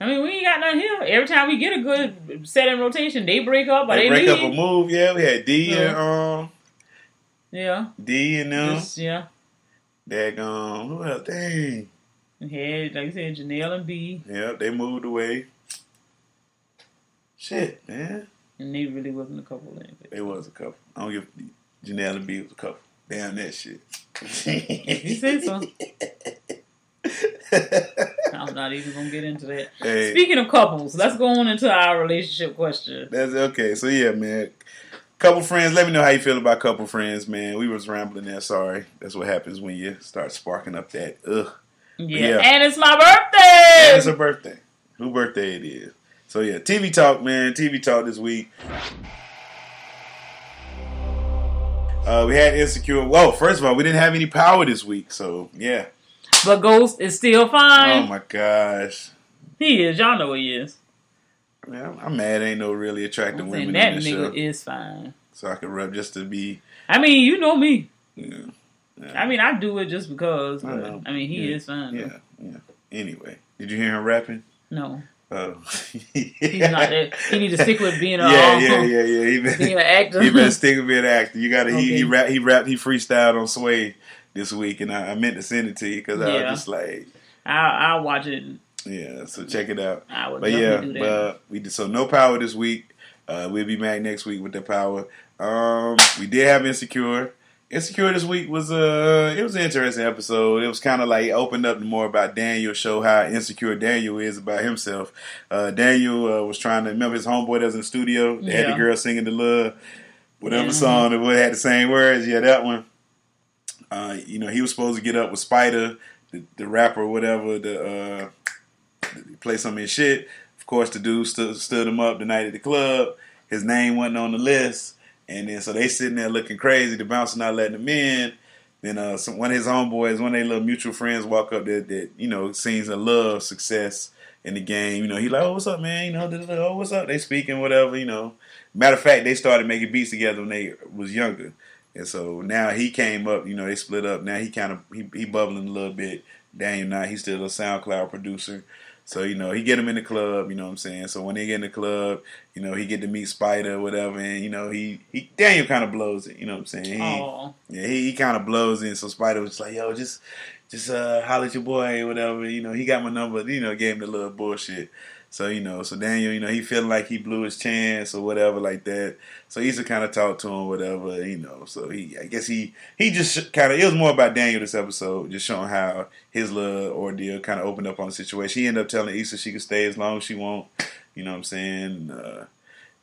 S6: I mean, we ain't got none here. Every time we get a good set in rotation, they break up or
S5: They
S6: they,
S5: break
S6: leave.
S5: up a move, yeah. We had D and um
S6: Yeah,
S5: D and them.
S6: Just- yeah.
S5: Daggone, who else? Dang.
S6: We had, like I said, Janelle and B,
S5: Yeah, they moved away. Shit, man.
S6: and they really wasn't a couple. Then.
S5: They was a couple. I don't give Janelle and B was a couple. Damn that shit.
S6: You say so. I'm not even gonna get into that.
S5: Hey.
S6: Speaking of couples, let's go on into our relationship question.
S5: That's okay. So yeah, man. Couple friends, let me know how you feel about couple friends, man. We was rambling there. Sorry, that's what happens when you start sparking up that ugh. But
S6: Yeah. and it's my birthday.
S5: And it's her birthday. Who birthday it is? So yeah, TV talk, man. TV talk this week. Uh, we had insecure. Well, first of all, we didn't have any power this week, so yeah.
S6: But Ghost is still fine.
S5: Oh my gosh,
S6: He is. Y'all know he is.
S5: man, I'm mad. Ain't no really attractive women
S6: that nigga
S5: show,
S6: is fine.
S5: so I could rub just to be.
S6: I mean, you know me.
S5: Yeah,
S6: I mean, I do it just because.
S5: I
S6: But,
S5: know.
S6: I, mean, he
S5: Yeah,
S6: is fun.
S5: Yeah, yeah. Anyway, did you hear him rapping?
S6: No.
S5: Oh,
S6: He's not that. He need to stick with being a
S5: yeah,
S6: um,
S5: yeah, yeah, yeah. He better,
S6: being an actor.
S5: he better stick with being an actor. You got to. He, he rap. He rapped. He freestyled on Sway this week, and I, I meant to send it to you because I was just like,
S6: I'll, I'll watch it.
S5: yeah. So check it out.
S6: I would
S5: But yeah,
S6: do that.
S5: but we did so no power this week. Uh, we'll be back next week with the power. Um, we did have insecure. Insecure this week was uh it was an interesting episode. It was kind of like opened up more about Daniel, show how insecure Daniel is about himself. Uh, Daniel uh, was trying to remember his homeboy that was in the studio. They had the girl singing the love whatever
S6: Mhm.
S5: song that would had the same words. Yeah, that one. Uh, you know, he was supposed to get up with Spider, the, the rapper, or whatever, the uh, play some of his shit. Of course, the dude stood, stood him up the night at the club. His name wasn't on the list, and then so they sitting there looking crazy. The bouncer not letting him in. Then uh, some, one of his homeboys, one of their little mutual friends, walk up that that you know seems a love success in the game. You know, he like, oh, what's up, man? You know, oh, what's up? They speaking whatever. You know, matter of fact, they started making beats together when they was younger. And so now he came up, you know, they split up. Now he kind of he, he bubbling a little bit. Daniel not, he's still a SoundCloud producer. So, you know, he get him in the club, you know what I'm saying? So when they get in the club, you know, he get to meet Spider or whatever, and you know, he, he Daniel kind of blows it, you know what I'm saying? He,
S6: Aw.
S5: yeah, he, he kind of blows in. So Spider was like, yo, just just uh holler at your boy whatever. You know, he got my number, you know, gave him the little bullshit. So, you know, so Daniel, you know, he feeling like he blew his chance or whatever like that. So Issa kind of talked to him, whatever, you know. So he, I guess he, he just kind of, it was more about Daniel this episode, just showing how his little ordeal kind of opened up on the situation. He ended up telling Issa she could stay as long as she want, you know what I'm saying? Uh,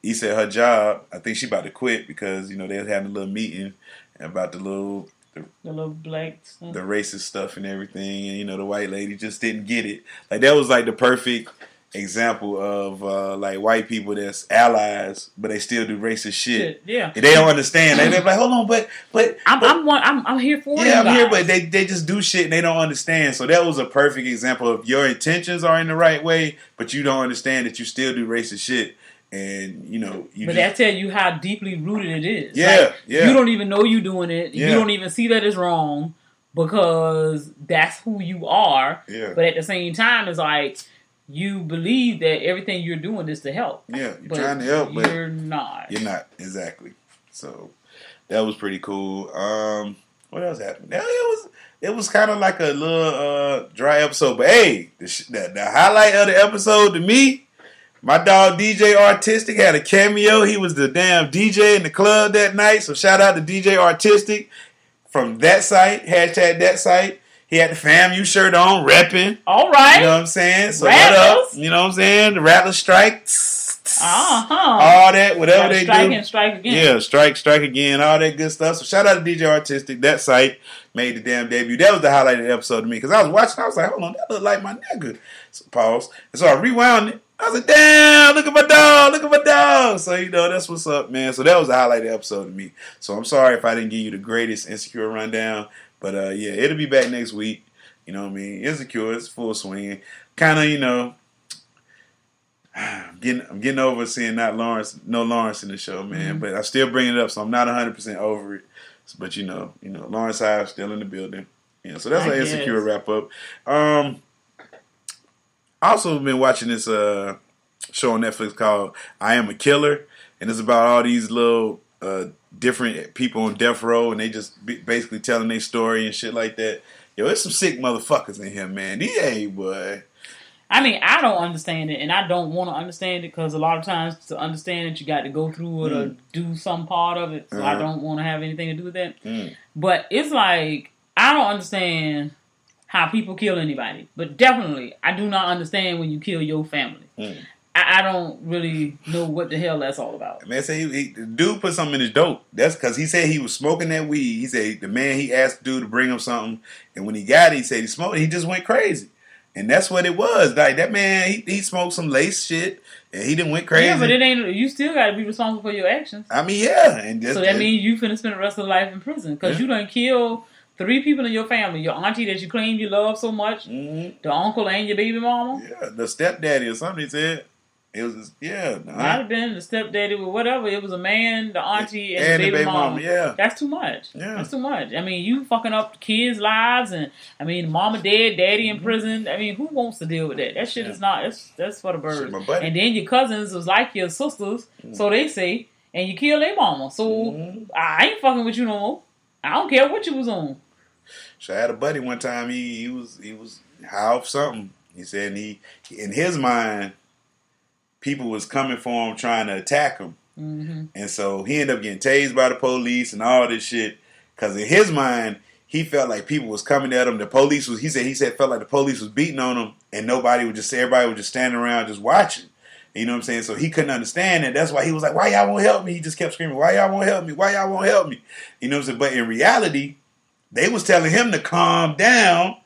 S5: Issa, her job, I think she about to quit because, you know, they was having a little meeting about the little, the,
S6: The little black stuff.
S5: the racist stuff and everything, and you know the white lady just didn't get it. Like that was like the perfect example of uh, like white people that's allies, but they still do racist shit.
S6: Yeah,
S5: they don't understand. They, they're like, hold on, but but
S6: I'm
S5: but,
S6: I'm, one, I'm I'm here for
S5: it.
S6: yeah,
S5: I'm here, but they they just do shit and they don't understand. So that was a perfect example of your intentions are in the right way, but you don't understand that you still do racist shit, and you know you.
S6: but
S5: just,
S6: that tell you how deeply rooted it is.
S5: Yeah,
S6: Like,
S5: yeah.
S6: You don't even know you're doing it.
S5: Yeah.
S6: You don't even see that it's wrong because that's who you are.
S5: Yeah.
S6: But at the same time, it's like you believe that everything you're doing is to help.
S5: yeah, you're trying to help, but
S6: you're not.
S5: You're not exactly. So that was pretty cool. Um, what else happened? Yeah, It was it was kind of like a little uh, dry episode, but hey, the, sh- the, the highlight of the episode to me, my dog DJ Artistic had a cameo. He was the damn DJ in the club that night. So shout out to DJ Artistic from that site. Hashtag that site. He had the FAMU shirt on, repping.
S6: All right.
S5: You know what I'm saying? So what up? You know what I'm saying? The Rattler strikes.
S6: Uh huh.
S5: All that, whatever they
S6: strike
S5: do.
S6: and strike again.
S5: Yeah, strike, strike again, all that good stuff. So shout out to DJ Artistic. That site made the damn debut. That was the highlight of the episode to me because I was watching. I was like, hold on, that look like my nigga. So, pause. And so I rewound it. I was like, damn, look at my dog, look at my dog. So you know that's what's up, man. So that was the highlight of the episode to me. So I'm sorry if I didn't give you the greatest insecure rundown, but uh, yeah, it'll be back next week. You know what I mean? Insecure, it's full swing. Kind of, you know, I'm getting I'm getting over seeing not Lawrence, no Lawrence in the show, man.
S6: Mhm.
S5: But I still bring it up, so I'm not 100 percent over it. But you know, you know, Lawrence Hive still in the building. Yeah, so that's
S6: I
S5: an insecure
S6: guess.
S5: wrap up. Um, I also been watching this uh show on Netflix called I Am a Killer, and it's about all these little uh different people on death row, and they just basically telling their story and shit like that. Yo, there's some sick motherfuckers in here, man. DA boy.
S6: I mean, I don't understand it, and I don't want to understand it because a lot of times to understand it, you got to go through it or
S5: Mm.
S6: do some part of it. So I
S5: Uh-huh.
S6: don't want to have anything to do with that.
S5: Mm.
S6: But it's like I don't understand how people kill anybody, but definitely I do not understand when you kill your family.
S5: Mm.
S6: I, I don't really know what the hell that's all about.
S5: Man say he, he dude put something in his dope. That's because he said he was smoking that weed. He said the man he asked the dude to bring him something, and when he got it, he said he smoked. He just went crazy, and that's what it was. Like that man, he, he smoked some lace shit, and he didn't went crazy.
S6: Yeah, but it ain't. You still got to be responsible for your actions.
S5: I mean, yeah, and
S6: so that means you finna spend the rest of your life in prison because
S5: Yeah.
S6: you done kill three people in your family: your auntie that you claim you love so much,
S5: Mm-hmm.
S6: the uncle and your baby mama.
S5: yeah, the stepdaddy or something. He said it was just, yeah, the
S6: Might have been the stepdaddy or whatever. It was a man, the auntie, and,
S5: And
S6: the baby,
S5: baby
S6: mama,
S5: yeah.
S6: that's too much.
S5: Yeah.
S6: that's too much. I mean, you fucking up kids' lives, and I mean, mama dead, daddy
S5: Mm-hmm.
S6: in prison. I mean, who wants to deal with that? That shit is not. That's that's for the birds. And then your cousins was like your sisters, so they say, and you kill their mama. So
S5: Mm-hmm.
S6: I ain't fucking with you no more. I don't care what you was on.
S5: So I had a buddy one time. He he was he was high off something. He said he in his mind, people was coming for him trying to attack him,
S6: Mm-hmm.
S5: and so he ended up getting tased by the police and all this shit. Because in his mind, he felt like people was coming at him. The police was. He said he said felt like the police was beating on him, and nobody would just say everybody was just standing around just watching. You know what I'm saying? So he couldn't understand it. That's why he was like, "Why y'all won't help me?" He just kept screaming, "Why y'all won't help me? Why y'all won't help me?" You know what I'm saying? But in reality, they was telling him to calm down,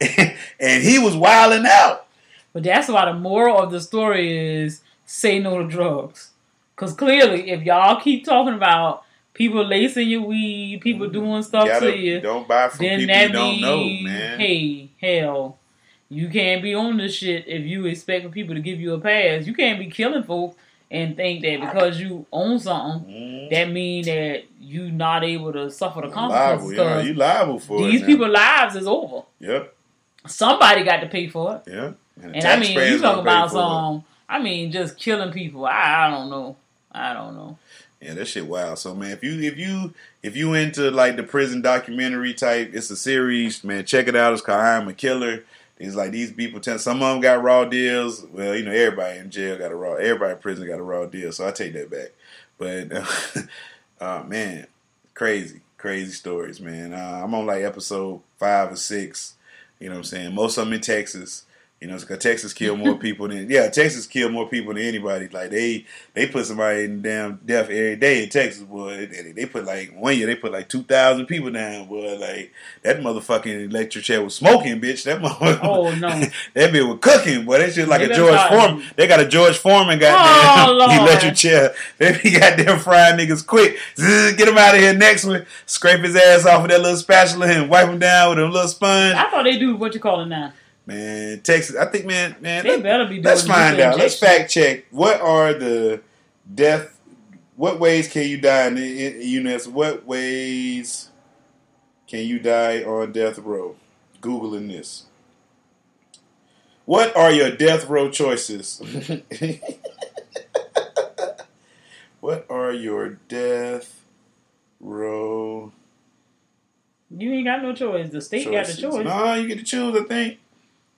S5: and he was wilding out.
S6: But that's why the moral of the story is say no to drugs. Because clearly, if y'all keep talking about people lacing your weed, people mm-hmm. doing stuff
S5: Gotta-
S6: to you,
S5: don't buy from
S6: then
S5: people
S6: that
S5: you don't know, man.
S6: hey, hell, you can't be on this shit if you expecting people to give you a pass. You can't be killing folks and think that because you own something, mm-hmm. that mean that you not able to suffer the consequences.
S5: Liable, yeah, you liable for it.
S6: these
S5: now.
S6: people's lives is over.
S5: Yep.
S6: Somebody got to pay for it.
S5: Yeah.
S6: And I mean, you talk about some. I mean, just killing people. I, I don't know. I don't know.
S5: Yeah, that shit wild. So man, if you if you if you into like the prison documentary type, it's a series, man. Check it out. It's called I Am a Killer. It's like these people. Tell, some of them got raw deals. Well, you know, everybody in jail got a raw. Everybody in prison got a raw deal. So I take that back. But uh, man, crazy, crazy stories, man. Uh, I'm on like episode five or six. You know what I'm saying? Most of them in Texas. You know, because Texas killed more people than yeah, Texas killed more people than anybody. Like they they put somebody in damn death every day in Texas, boy. They, they put like one year they put like two thousand people down, boy. Like that motherfucking electric chair was smoking, bitch. That motherfucker,
S6: Oh no.
S5: that bitch was cooking, boy. That shit like
S6: They
S5: a George Foreman. They got a George Foreman
S6: Oh,
S5: goddamn
S6: Lord.
S5: electric chair. They be goddamn frying niggas quick. Zzz, Get him out of here. Next one, scrape his ass off with that little spatula and wipe him down with a little sponge.
S6: I thought they do what you call it now.
S5: Man, Texas. I think, man, man.
S6: They
S5: let-
S6: better be doing
S5: Let's find
S6: lethal
S5: out. Let's fact check. What are the death? What ways can you die in the in, units? What ways can you die on death row? Googling this. What are your death row choices? what are your death row
S6: You ain't got no choice. The state got the choice.
S5: No, you get to choose. I think.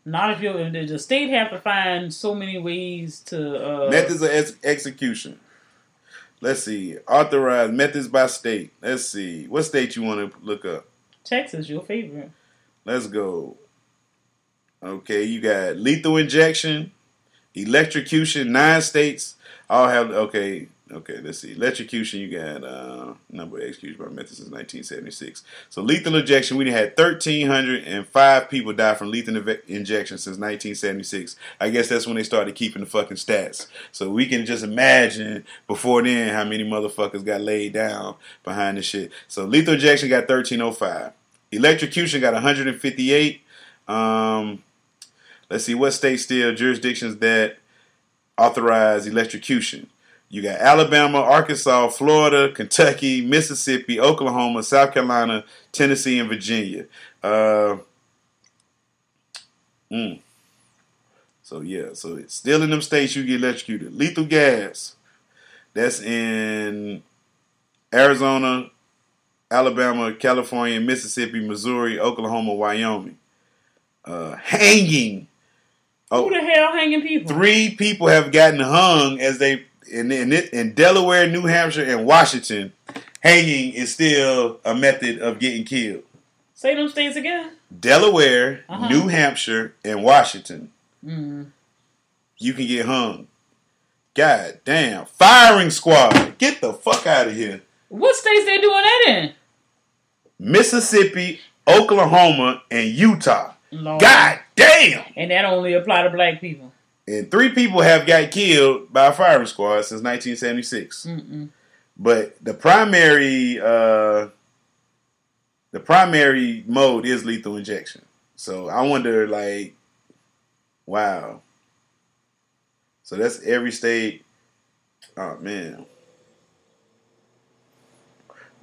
S6: Not if you the state have to find so many ways to uh
S5: methods of ex- execution. Let's see. Authorized methods by state. Let's see. What state you want to look up?
S6: Texas, your favorite.
S5: Let's go. Okay, you got lethal injection, electrocution. Nine states all have. Okay, okay. Let's see. Electrocution. You got uh, number of executions by methods since 1976. So lethal injection. We had 1,305 people die from lethal injection since 1976. I guess that's when they started keeping the fucking stats. So we can just imagine before then how many motherfuckers got laid down behind this shit. So lethal injection got 1,305. Electrocution got 158. Um, let's see what states still jurisdictions that authorize electrocution. You got Alabama, Arkansas, Florida, Kentucky, Mississippi, Oklahoma, South Carolina, Tennessee, and Virginia. Uh, mm. So yeah, so it's still in them states you get electrocuted. Lethal gas. That's in Arizona, Alabama, California, Mississippi, Missouri, Oklahoma, Wyoming. Uh, hanging. Oh,
S6: Who the hell hanging people?
S5: Three people have gotten hung as they in in, in Delaware, New Hampshire, and Washington. Hanging is still a method of getting killed.
S6: Say them states again.
S5: Delaware,
S6: Uh-huh.
S5: New Hampshire, and Washington.
S6: Mm.
S5: You can get hung. God damn! Firing squad, get the fuck out of here.
S6: What states they doing that in?
S5: Mississippi, Oklahoma, and Utah.
S6: Lord.
S5: God damn!
S6: And that only apply to black people.
S5: And three people have got killed by a firing squad since 1976.
S6: Mm-mm.
S5: But the primary, uh, the primary mode is lethal injection. So I wonder, like, wow. So that's every state. Oh man.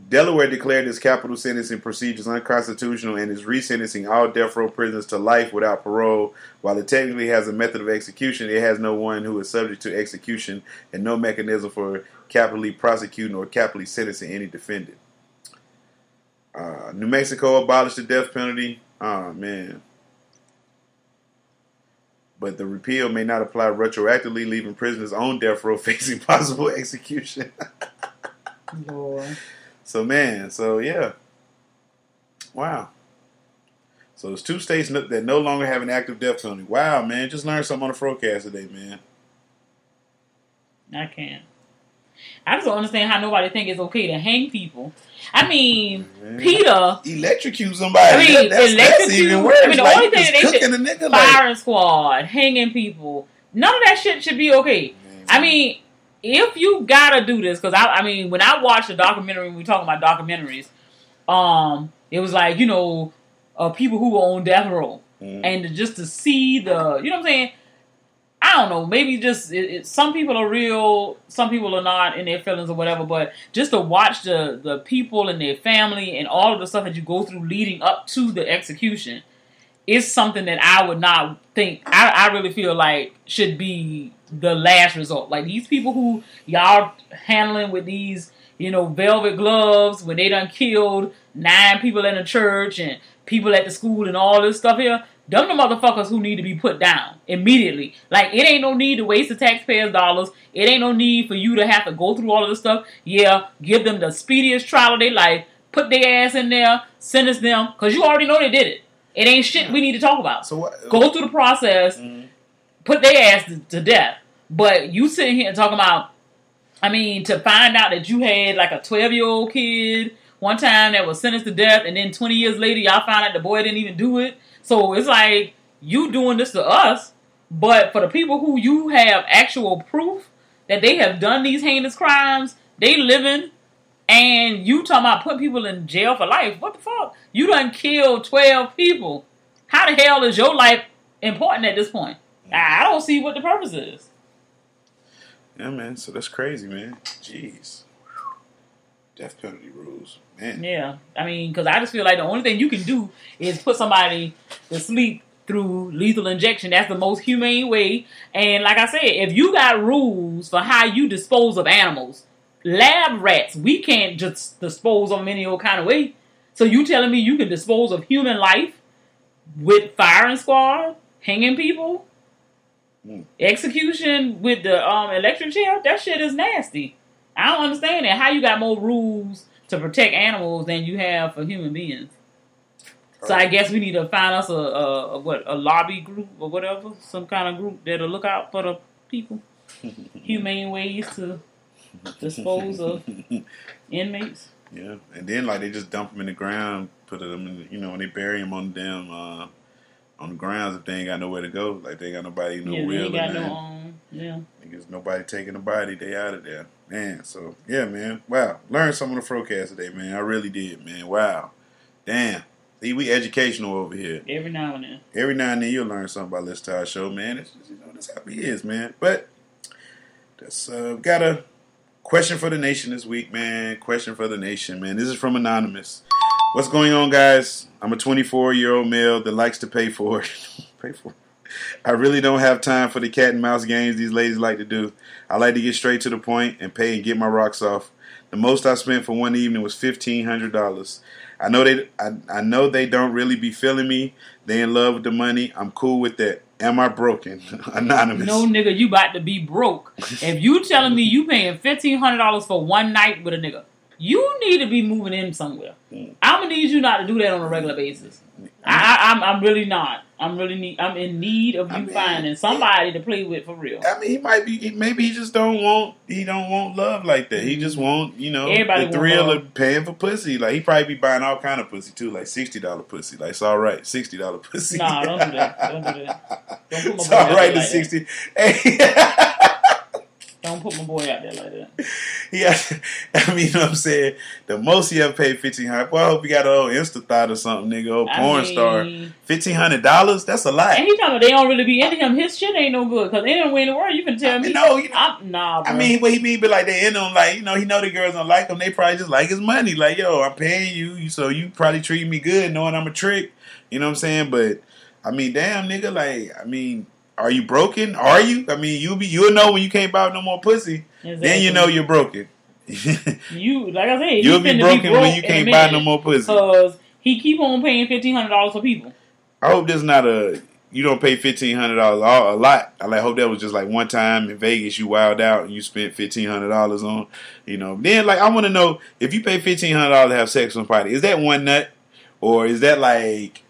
S5: Delaware declared its capital sentencing procedures unconstitutional and is resentencing all death row prisoners to life without parole. While it technically has a method of execution, it has no one who is subject to execution and no mechanism for capitally prosecuting or capitally sentencing any defendant. Uh, New Mexico abolished the death penalty. Oh man. But the repeal may not apply retroactively, leaving prisoners on death row facing possible execution.
S6: Lord.
S5: So man, so yeah, wow. So there's two states that no longer have an active death penalty. Wow, man, just learned something on the Frocast today, man.
S6: I can't. I just don't understand how nobody think it's okay to hang people. I mean, Peter.
S5: Electrocute somebody.
S6: I mean,
S5: That- that's, that's even worse.
S6: I mean, the
S5: Like,
S6: only thing they should
S5: a nigga like-
S6: firing squad, hanging people. None of that shit should be okay. I mean, if you gotta do this, because I, I mean, when I watched the documentary, we talking about documentaries, um, it was like you know, uh, people who were on death row,
S5: Mhm.
S6: and just to see the, you know what I'm saying. I don't know. Maybe just it, it, some people are real, some people are not in their feelings or whatever. But just to watch the the people and their family and all of the stuff that you go through leading up to the execution is something that I would not think. I, I really feel like should be the last result. Like these people who y'all handling with these, you know, velvet gloves when they done killed nine people in the church and people at the school and all this stuff here. Them the motherfuckers who need to be put down immediately. Like it ain't no need to waste the taxpayers' dollars. It ain't no need for you to have to go through all of this stuff. Yeah, give them the speediest trial of their life. Put their ass in there, sentence them, cause you already know they did it. It ain't shit we need to talk about.
S5: So what?
S6: Go through the process, mm-hmm. put their ass to, to death. But you sitting here and talking about, I mean, to find out that you had like a 12 year old kid one time that was sentenced to death, and then 20 years later, y'all found out the boy didn't even do it. So it's like you doing this to us, but for the people who you have actual proof that they have done these heinous crimes, they living, and you talking about putting people in jail for life. What the fuck? You done killed 12 people. How the hell is your life important at this point? I don't see what the purpose is.
S5: Yeah, man. So that's crazy, man. Jeez. Death penalty rules, man.
S6: Yeah, I mean, because I just feel like the only thing you can do is put somebody to sleep through lethal injection. That's the most humane way. And like I said, if you got rules for how you dispose of animals, lab rats, we can't just dispose of them any old kind of way. So you telling me you can dispose of human life with firing squad, hanging people, execution with the um electric chair? That shit is nasty. I don't understand that. How you got more rules to protect animals than you have for human beings? So I guess we need to find us a, a, a what a lobby group or whatever, some kind of group that'll look out for the people. Humane ways to dispose of inmates.
S5: Yeah, and then like they just dump them in the ground, put them in, you know, and they bury them on them uh, on the grounds if they ain't got nowhere to go, like they ain't got nobody, no
S6: yeah, they
S5: will,
S6: ain't got no um, yeah.
S5: Niggas, nobody taking the body, they out of there, man. So yeah, man. Wow, learned some of the Frocast today, man. I really did, man. Wow, damn. See, we educational over here.
S6: Every now and then.
S5: Every now and then you'll learn something about Let's Tell Our Show, man. It's just, you know, that's how he is, man. But that's uh, got a question for the nation this week, man. Question for the nation, man. This is from Anonymous. What's going on, guys? I'm a 24 year old male that likes to pay for it. pay for. I really don't have time for the cat and mouse games these ladies like to do. I like to get straight to the point and pay and get my rocks off. The most I spent for one evening was fifteen hundred dollars. I know they I, I know they don't really be feeling me. They in love with the money. I'm cool with that. Am I broken? Anonymous.
S6: No nigga, you about to be broke. if you telling me you paying fifteen hundred dollars for one night with a nigga, you need to be moving in somewhere.
S5: Mm.
S6: I'm gonna need you not to do that on a regular basis. I, I, I'm I'm really not. I'm really need. I'm in need of you finding somebody to play with for real.
S5: I mean, he might be. he- Maybe he just don't want. He don't want love like that. He just want you know
S6: Everybody
S5: the thrill
S6: love.
S5: of paying for pussy. Like he probably be buying all kind of pussy too, like sixty dollar pussy. Like it's all right, sixty dollar pussy.
S6: Nah, don't do that. Don't do that. Don't put my
S5: it's all right
S6: like
S5: sixty. Hey,
S6: Don't put my boy out there like that.
S5: yeah. I mean, you know what I'm saying the most he ever paid fifteen hundred. Well, I hope he got an old Insta thought or something, nigga. Old
S6: I
S5: porn
S6: mean-
S5: star. Fifteen hundred dollars. That's a lot.
S6: And he talking about they don't really be into him. His shit ain't no good because they didn't win the world you can tell me.
S5: No, you
S6: I'm, nah, bro.
S5: I mean, what he mean, but like they in on like you know he know the girls don't like him. They probably just like his money. Like yo, I'm paying you- so you probably treat me good, knowing I'm a trick. You know what I'm saying? But I mean, damn nigga, like I mean, are you broken? Are you? I mean, you be you'll know when you can't buy no more pussy. Then you know you're broken.
S6: You like I said,
S5: You'll be broken when you
S6: broke in a
S5: can't buy no more pussy.
S6: Because he keep on paying fifteen hundred dollars for people.
S5: I hope there's not a you don't pay fifteen hundred dollars a lot. I like hope that was just like one time in Vegas you wild out and you spent fifteen hundred dollars on, you know. Then like I want to know if you pay fifteen hundred dollars to have sex with somebody, is that one nut or is that like,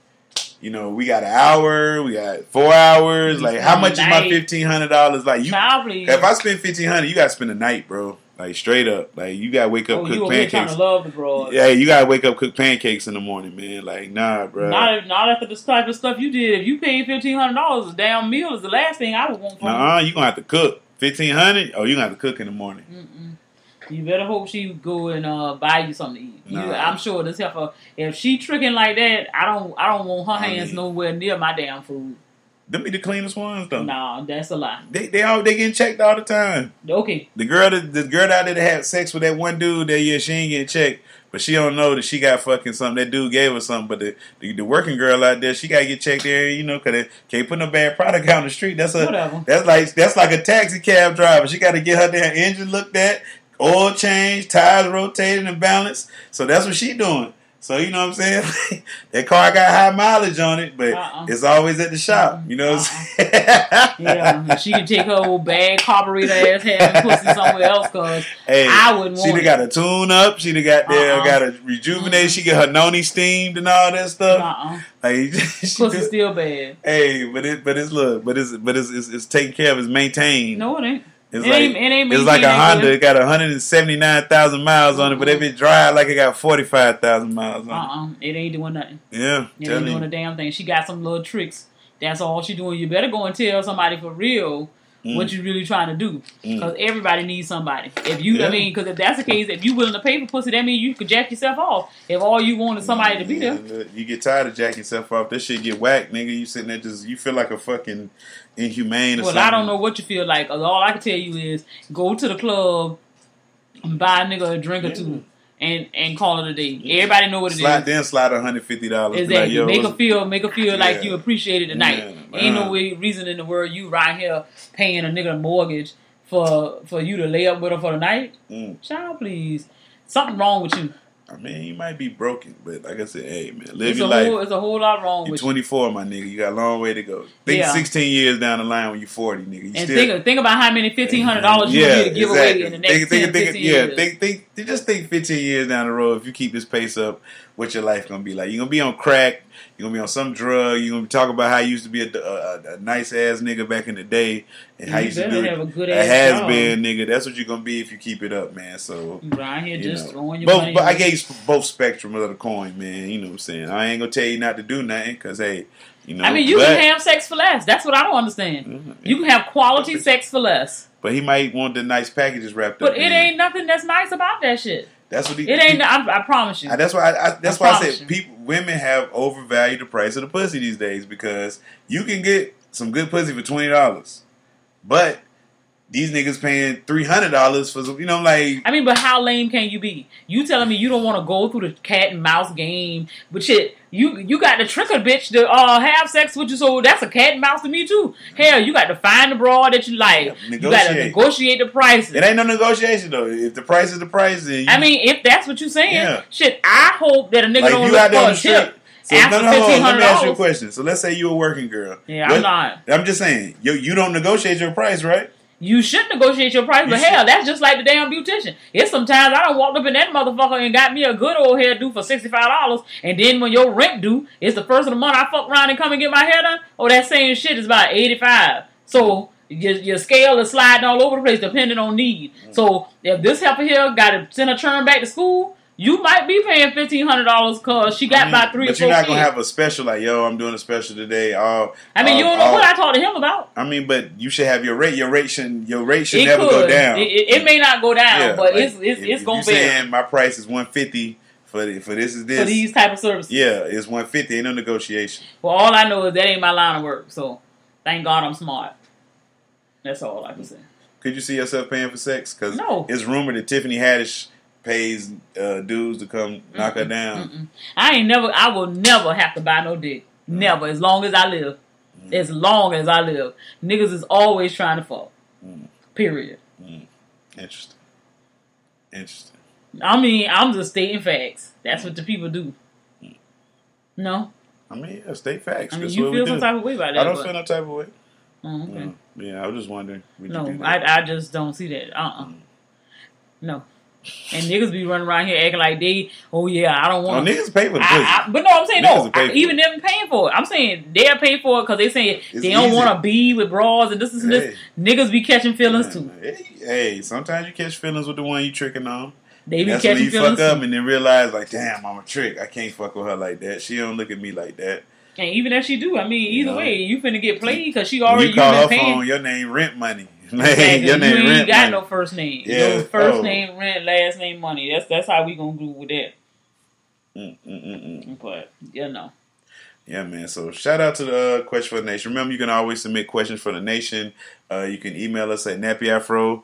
S5: you know, we got an hour, we got four hours. Like how much is my fifteen hundred dollars? Like you,
S6: Probably.
S5: if I spend fifteen hundred, you got to spend a night, bro. Like straight up, like you got to wake up
S6: Oh, you
S5: cook
S6: trying
S5: pancakes.
S6: love the broad.
S5: Yeah, you gotta wake up cook pancakes in the morning, man. Like nah, bro.
S6: Not, not after the type of stuff you did. If you paid fifteen hundred dollars, a damn meal is the last thing I would want
S5: Nah, you gonna have to cook fifteen hundred. Oh, you gonna have to cook in the morning.
S6: you. You better hope she go and uh, buy you something to eat. You- I'm sure this heifer. If she tricking like that, I don't. I don't want her
S5: I
S6: hands
S5: mean-
S6: nowhere near my damn food.
S5: Them be the cleanest ones though.
S6: Nah, that's a lie.
S5: They they all they getting checked all the time.
S6: Okay.
S5: The girl that the girl out there that had sex with that one dude that yeah she ain't getting checked, but she don't know that she got fucking something. That dude gave her something, but the the, the working girl out there she gotta get checked there, you know, cause they can't put no bad product out on the street. That's a
S6: Whatever.
S5: that's like that's like a taxi cab driver. She got to get her damn engine looked at, oil change, tires rotated and balanced. So that's what she doing. So you know what I'm saying? that car got high mileage on it, but
S6: Uh-uh.
S5: it's always at the shop. You know what I'm uh-uh. saying?
S6: Yeah, she can take her old bad carburetor ass having pussy somewhere else because
S5: Hey,
S6: I wouldn't
S5: She
S6: want
S5: done
S6: it.
S5: got a tune up. She done got there,
S6: Uh-uh.
S5: got a rejuvenate. She get her noni steamed and all that stuff.
S6: Uh-uh.
S5: Like,
S6: Pussy still bad.
S5: Hey, but it, but it's look, but it's, but it's, it's, it's taken care of. It's maintained.
S6: No, it ain't.
S5: It's
S6: It
S5: like
S6: ain't- it ain't
S5: it's like a Honda. It got 179,000 miles on it, but if it drive like it got 45,000 miles on
S6: Uh-uh. It ain't doing nothing.
S5: it. Yeah,
S6: It ain't doing a damn thing. She got some little tricks. That's all she doing. You better go and tell somebody for real
S5: Mm.
S6: what you really trying to do.
S5: Mm.
S6: Because everybody needs somebody. If you,
S5: Yeah.
S6: I mean, because if that's the case, if you willing to pay for pussy, that means you could jack yourself off. If all you want is somebody to be there.
S5: Yeah, look, You get tired of jacking yourself off. That shit get whacked, nigga. You sitting there just you feel like a fucking inhumane
S6: Well. I don't know what you feel like. All I can tell you is go to the club and buy a nigga a drink or two and and call it a day. Everybody know what it is.
S5: Slide then slide hundred fifty dollars.
S6: Exactly.
S5: Like,
S6: make her
S5: what's-
S6: feel make her feel like you appreciate it tonight.
S5: Yeah,
S6: Ain't no way reason in the world you right here paying a nigga a mortgage for for you to lay up with her for the night.
S5: Mm.
S6: Child, please. Something wrong with you.
S5: I mean, you might be broken, but like I said, hey man, live
S6: It's
S5: your
S6: a
S5: life.
S6: whole it's a whole lot wrong
S5: You're
S6: with you.
S5: 24, my nigga. You got a long way to go. Think
S6: Yeah.
S5: 16 years down the line when you're 40, nigga. You
S6: And
S5: still,
S6: think think about how many fifteen hundred dollars you
S5: yeah,
S6: need to give
S5: exactly.
S6: away in the next
S5: think,
S6: 10,
S5: think, think,
S6: 15
S5: yeah, think, think, just think 15 years down the road. If you keep this pace up, what your life gonna be like? You're gonna be on crack. You're gonna be on some drug. You're gonna be talking about how you used to be a, a, a nice ass nigga back in the day, and how
S6: You
S5: used to do
S6: have a good ass
S5: has
S6: job.
S5: been nigga. That's what you're gonna be if you keep it up, man. So
S6: Right here just
S5: know.
S6: throwing your
S5: both,
S6: money
S5: but I gave you both spectrum of the coin, man. You know what I'm saying? I ain't gonna tell you not to do nothing because hey, you know.
S6: I mean, you
S5: but, Mm-hmm.
S6: can have sex for less. That's what I don't understand. You can have quality sex for less.
S5: but he might want the nice packages wrapped
S6: But
S5: up.
S6: But it
S5: in
S6: ain't nothing that's nice about that shit.
S5: That's what he.
S6: It ain't. I, I promise you.
S5: That's why. I, I, that's
S6: I
S5: why I said people, women have overvalued the price of the pussy these days because you can get some good pussy for twenty dollars, but these niggas paying three hundred dollars for some. You know, like
S6: I mean, but how lame can you be? You telling me you don't want to go through the cat and mouse game, but shit, you you got to trick a bitch to uh, have sex with you, so that's a cat and mouse to me too. Hell, you got to find the broad that you like. You got to
S5: negotiate.
S6: the prices.
S5: it ain't no negotiation though. If the price is the price, then you,
S6: I mean, if that's what you're saying,
S5: Yeah.
S6: shit, I hope that a nigga
S5: like
S6: don't look for
S5: on
S6: a tip
S5: So
S6: after
S5: no, no, hold
S6: fifteen
S5: on. Let me ask you a question. So let's say you're a working girl.
S6: Yeah, I'm not.
S5: I'm just saying, you you don't negotiate your price, right?
S6: You should negotiate your price,
S5: You
S6: but
S5: should.
S6: hell, that's just like the damn beautician. It's sometimes I don't walked up in that motherfucker and got me a good old hairdo for sixty five dollars, and then when your rent due, it's the first of the month. I fuck around and come and get my hair done. Oh, that same shit is about eighty five. So your, your scale is sliding all over the place depending on need.
S5: Mm.
S6: So if this helper here got to send a churn back to school, you might be paying fifteen hundred dollars because she got
S5: I mean,
S6: about three or
S5: but you're not gonna
S6: kids.
S5: have a special like, yo, I'm doing a special today. All,
S6: I mean, you don't know
S5: all-
S6: what I talked to him about.
S5: I mean, but you should have your rate. Your rate should your rate should
S6: It
S5: never
S6: could.
S5: go down.
S6: It, it, it may not go down,
S5: Yeah,
S6: but
S5: like,
S6: it's it's,
S5: if-
S6: it's gonna
S5: be
S6: you
S5: saying my price is one fifty for the, for this is this
S6: for these type of services.
S5: Yeah, it's one fifty. Ain't no negotiation.
S6: Well, all I know is that ain't my line of work. So thank God I'm smart. That's all I can say.
S5: Could you see yourself paying for sex? Because
S6: No.
S5: it's rumored that Tiffany Haddish pays uh, dudes to come knock her down.
S6: Mm-mm. I ain't never. I will never have to buy no dick. Never, as long as I live. As long as I live, niggas is always trying to fuck. Period.
S5: Interesting. Interesting.
S6: I mean, I'm just stating facts. That's what the people do. No,
S5: I mean, yeah, state facts.
S6: I mean
S5: That's
S6: you feel some
S5: do.
S6: type of way about that.
S5: I don't
S6: but-
S5: feel no type of way.
S6: Oh, okay.
S5: No. Yeah, I was just wondering.
S6: No. I, I just don't see that. Uh uh No. And niggas be running around here acting like they, oh yeah, I don't want
S5: Oh, niggas pay for the.
S6: I, I, but no, I'm saying
S5: Niggas
S6: no. I, even them paying for it. I'm saying they're paying for it because they saying
S5: It's
S6: they don't want to be with bras and this is and this. Niggas be catching feelings too.
S5: Hey, hey, sometimes you catch feelings with the one you tricking on.
S6: They be
S5: That's when
S6: catching
S5: you
S6: feelings
S5: fuck up and then realize like, damn, I'm a trick. I can't fuck with her like that. She don't look at me like that.
S6: And even if she do, I mean, either
S5: know?
S6: way, you finna get played because she
S5: When
S6: already
S5: you call her
S6: paying.
S5: phone, your name rent money.
S6: Exactly.
S5: your name
S6: you ain't
S5: rent
S6: got
S5: money.
S6: no first name.
S5: Yeah.
S6: Your first
S5: Oh.
S6: name rent, last name money. That's that's how we gonna do with that.
S5: Mm, mm, mm, mm.
S6: But you know.
S5: Yeah, man. So shout out to the uh, Question for the Nation. Remember, you can always submit questions for the nation. Uh, you can email us at nappyafro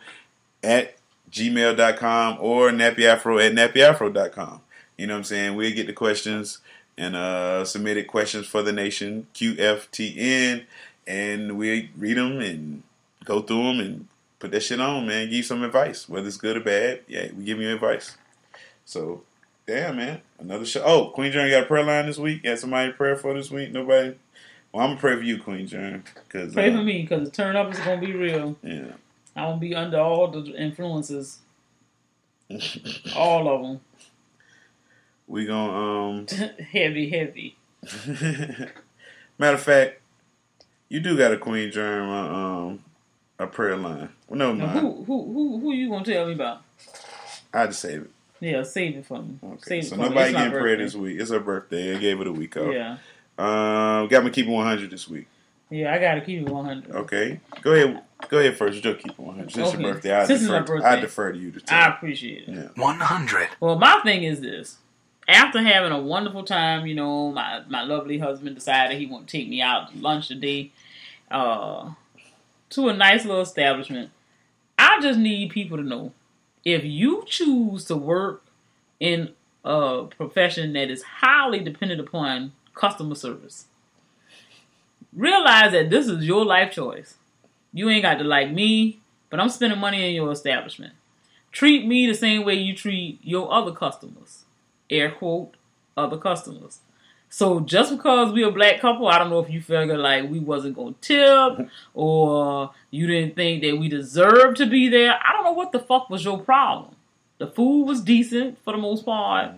S5: at gmail.com or nappyafro at nappyafro.com. You know what I'm saying? We'll get the questions and uh, submitted questions for the nation, QFTN, and we read them and go through them and put that shit on, man. Give you some advice, whether it's good or bad. Yeah, we give you advice. So Damn, man. Another show. Oh, Queen Germ got a prayer line this week. Got somebody prayer for this week? Nobody? Well, I'm to pray for you, Queen Germ. Cause,
S6: Pray
S5: uh,
S6: for me because the turn up is gonna be real.
S5: Yeah.
S6: I won't be under all the influences, all of them.
S5: We gonna um
S6: heavy, heavy.
S5: Matter of fact, you do got a Queen Germ uh, um a prayer line. Well, no,
S6: Now,
S5: mind.
S6: who who who who you gonna tell me about?
S5: I just save it.
S6: Yeah, save it for me. Save it
S5: So
S6: for
S5: nobody
S6: It's my
S5: getting prayer this week. It's her birthday. I gave it a week off.
S6: Yeah.
S5: Um, got me keeping 100 this week.
S6: Yeah, I gotta keep it one hundred.
S5: Okay, go ahead. Go ahead first. Joe, keep it 100. Since
S6: Okay.
S5: your birthday, I
S6: Since it's
S5: defer.
S6: my birthday.
S5: I defer to you to tell.
S6: I appreciate it.
S5: Yeah.
S6: One hundred. Well, my thing is this: after having a wonderful time, you know, my my lovely husband decided he want to take me out to lunch today, uh, to a nice little establishment. I just need people to know if you choose to work in a profession that is highly dependent upon customer service, realize that this is your life choice. You ain't got to like me, but I'm spending money in your establishment. Treat me the same way you treat your other customers. Air quote, other customers. So just because we a black couple, I don't know if you figure like we wasn't gonna tip or you didn't think that we deserved to be there. I don't know what the fuck was your problem. The food was decent for the most part,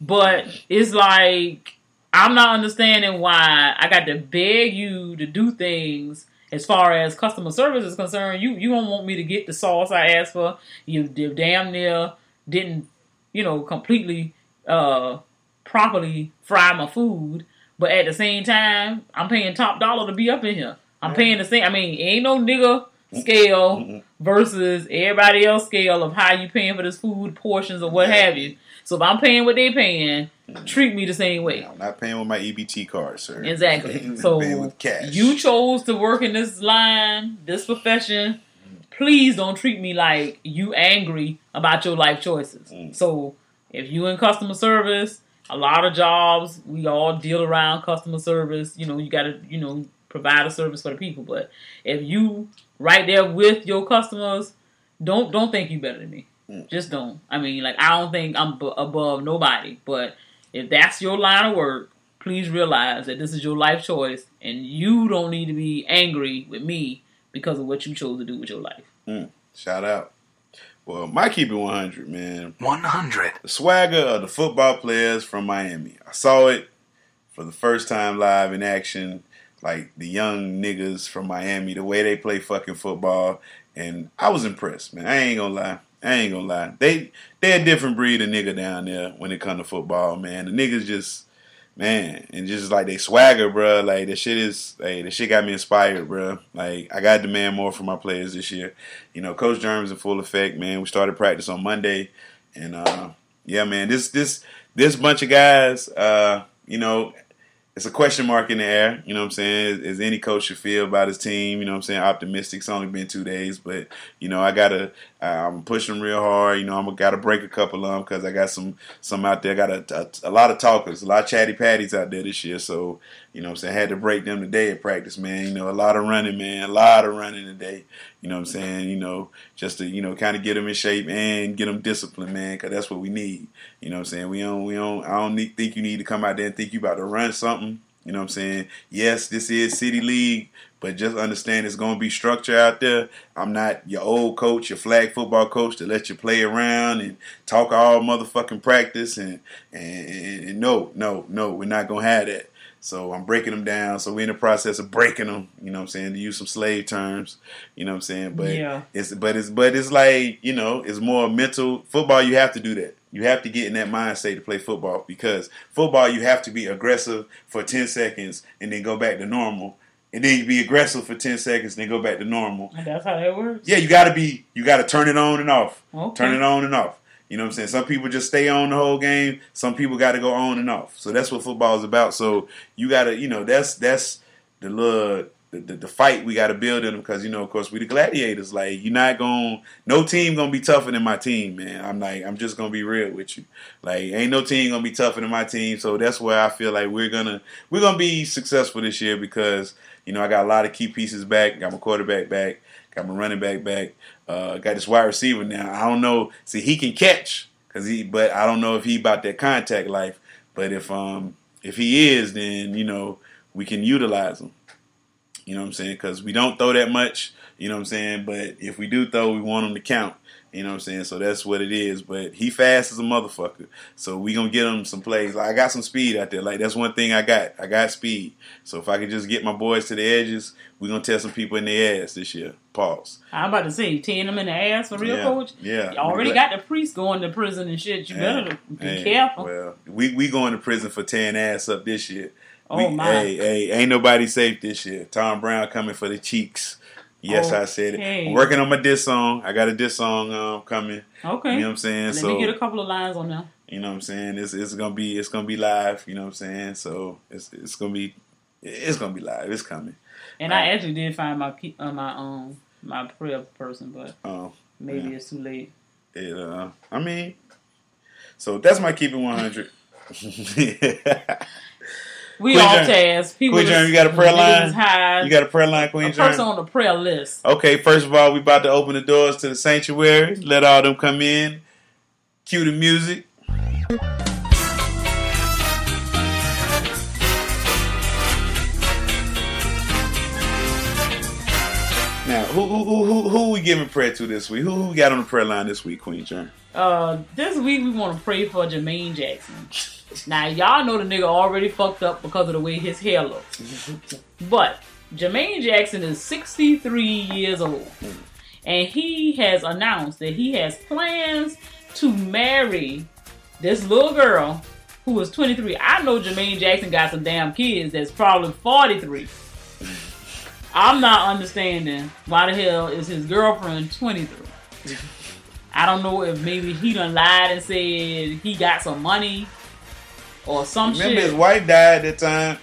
S6: but it's like I'm not understanding why I got to beg you to do things as far as customer service is concerned. You you don't want me to get the sauce I asked for. You, you damn near didn't you know completely uh properly fry my food, but at the same time I'm paying top dollar to be up in here. I'm paying the same. I mean, ain't no nigga scale versus everybody else scale of how you paying for this food portions or what have you. So if I'm paying what they paying, treat me the same way.
S5: I'm not paying with my EBT card, sir.
S6: Exactly. So you chose to work in this line, this profession. Please don't treat me like you angry about your life choices.
S5: Mm.
S6: So if you in customer service, a lot of jobs we all deal around customer service. You know, you got to you know provide a service for the people. But if you right there with your customers, don't don't think you better than me.
S5: Mm.
S6: Just don't. I mean, like I don't think I'm b- above nobody. But if that's your line of work, please realize that this is your life choice, and you don't need to be angry with me because of what you chose to do with your life.
S5: Mm, shout out. Well, my keep it 100, man. 100. The swagger of the football players from Miami. I saw it for the first time live in action. Like the young niggas from Miami, the way they play fucking football. And I was impressed, man. I ain't gonna lie. I ain't gonna lie. They they a different breed of nigga down there when it come to football, man. The niggas just man, and just like they swagger, bro. Like the shit is, hey, the shit got me inspired, bro. Like I got to demand more from my players this year. You know, Coach Germ's in full effect, man. We started practice on Monday, and uh, yeah, man, this this this bunch of guys, uh, you know. It's a question mark in the air, you know what I'm saying? As any coach should feel about his team, you know what I'm saying? Optimistic. It's only been two days, but you know I gotta, Uh, I'm pushing real hard. You know I'm gotta break a couple of them because I got some some out there. I got a, a, a lot of talkers, a lot of chatty patties out there this year. So you know what I'm saying I had to break them today at practice, man. You know a lot of running, man, a lot of running today. You know what I'm saying? You know just to you know kind of get them in shape and get them disciplined, man, because that's what we need. You know what I'm saying? We don't we don't I don't need, think you need to come out there and think you about to run something. You know what I'm saying? Yes, this is City League, but just understand it's going to be structure out there. I'm not your old coach, your flag football coach to let you play around and talk all motherfucking practice. And, and, and no, no, no, we're not going to have that. So I'm breaking them down. So we're in the process of breaking them. You know what I'm saying? To use some slave terms. You know what I'm saying? But
S6: Yeah.
S5: it's but it's but it's like you know it's more mental football. You have to do that. You have to get in that mindset to play football because football you have to be aggressive for ten seconds and then go back to normal. And then you be aggressive for ten seconds and then go back to normal.
S6: And that's how that works.
S5: Yeah, you got to be. You got to turn it on and off.
S6: Okay.
S5: Turn it on and off. You know what I'm saying? Some people just stay on the whole game. Some people got to go on and off. So that's what football is about. So you got to, you know, that's that's the little the, the, the fight we got to build in them because you know, of course, we the gladiators. Like you're not going, to no team gonna be tougher than my team, man. I'm like, I'm just gonna be real with you. Like, ain't no team gonna be tougher than my team. So that's where I feel like we're gonna we're gonna be successful this year because you know I got a lot of key pieces back. Got my quarterback back. Got my running back back. Uh, got this wide receiver now. I don't know. See, he can catch Cause he, but I don't know if he about that contact life. But if um if he is, then you know we can utilize him. You know what I'm saying? Because we don't throw that much. You know what I'm saying? But if we do throw, we want him to count. You know what I'm saying? So that's what it is. But he fast as a motherfucker. So we gonna get him some plays. Like, I got some speed out there. Like that's one thing I got. I got speed. So if I could just get my boys to the edges, we gonna test some people in their ass this year. Pause.
S6: I'm about to say, tearing them in the ass for real,
S5: Yeah,
S6: coach.
S5: yeah.
S6: You already got the priest going to prison and shit. You better be careful.
S5: Well, we we going to prison for tearing ass up this year.
S6: Oh,
S5: we,
S6: my.
S5: Hey, hey, ain't nobody safe this year. Tom Brown coming for the cheeks. Yes, I said it. I'm working on my diss song. I got a diss song um, coming.
S6: Okay.
S5: You know what I'm saying?
S6: Let
S5: so
S6: me get a couple of lines on there.
S5: you know what I'm saying? It's it's gonna be it's gonna be live. You know what I'm saying? So it's it's gonna be it's gonna be live. It's coming.
S6: And I actually did find my uh, my um my prayer person, but
S5: Oh,
S6: maybe
S5: yeah.
S6: it's too late.
S5: It, uh, I mean, so that's my keep it 100.
S6: We
S5: Queen
S6: all task. People
S5: Queen
S6: is-
S5: you got a prayer line?
S6: high.
S5: You got a prayer line, Queen
S6: a person on the prayer list.
S5: Okay, first of all, we about to open the doors to the sanctuary. Let all them come in. Cue the music. Now, who who who who, who we giving prayer to this week? Who, who we got on the prayer line this week, Queen Germ?
S6: Uh, this week we want to pray for Jermaine Jackson. Now y'all know the nigga already fucked up because of the way his hair looks. But Jermaine Jackson is 63 years old, and he has announced that he has plans to marry this little girl who is 23. I know Jermaine Jackson got some damn kids that's probably 43. I'm not understanding why the hell is his girlfriend 23. I don't know if maybe he done lied and said he got some money or some
S5: Remember
S6: shit.
S5: Remember his wife died at that time.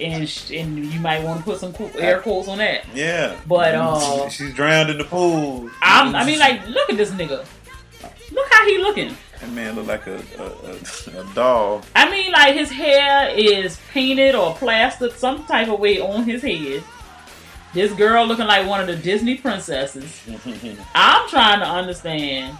S6: and sh- and you might want to put some qu- air quotes on that.
S5: Yeah,
S6: But uh,
S5: she's drowned in the pool.
S6: I'm, I mean, like, look at this nigga. Look how he looking.
S5: that man look like a a, a, a doll.
S6: I mean, like his hair is painted or plastered some type of way on his head. This girl looking like one of the Disney princesses. I'm trying to understand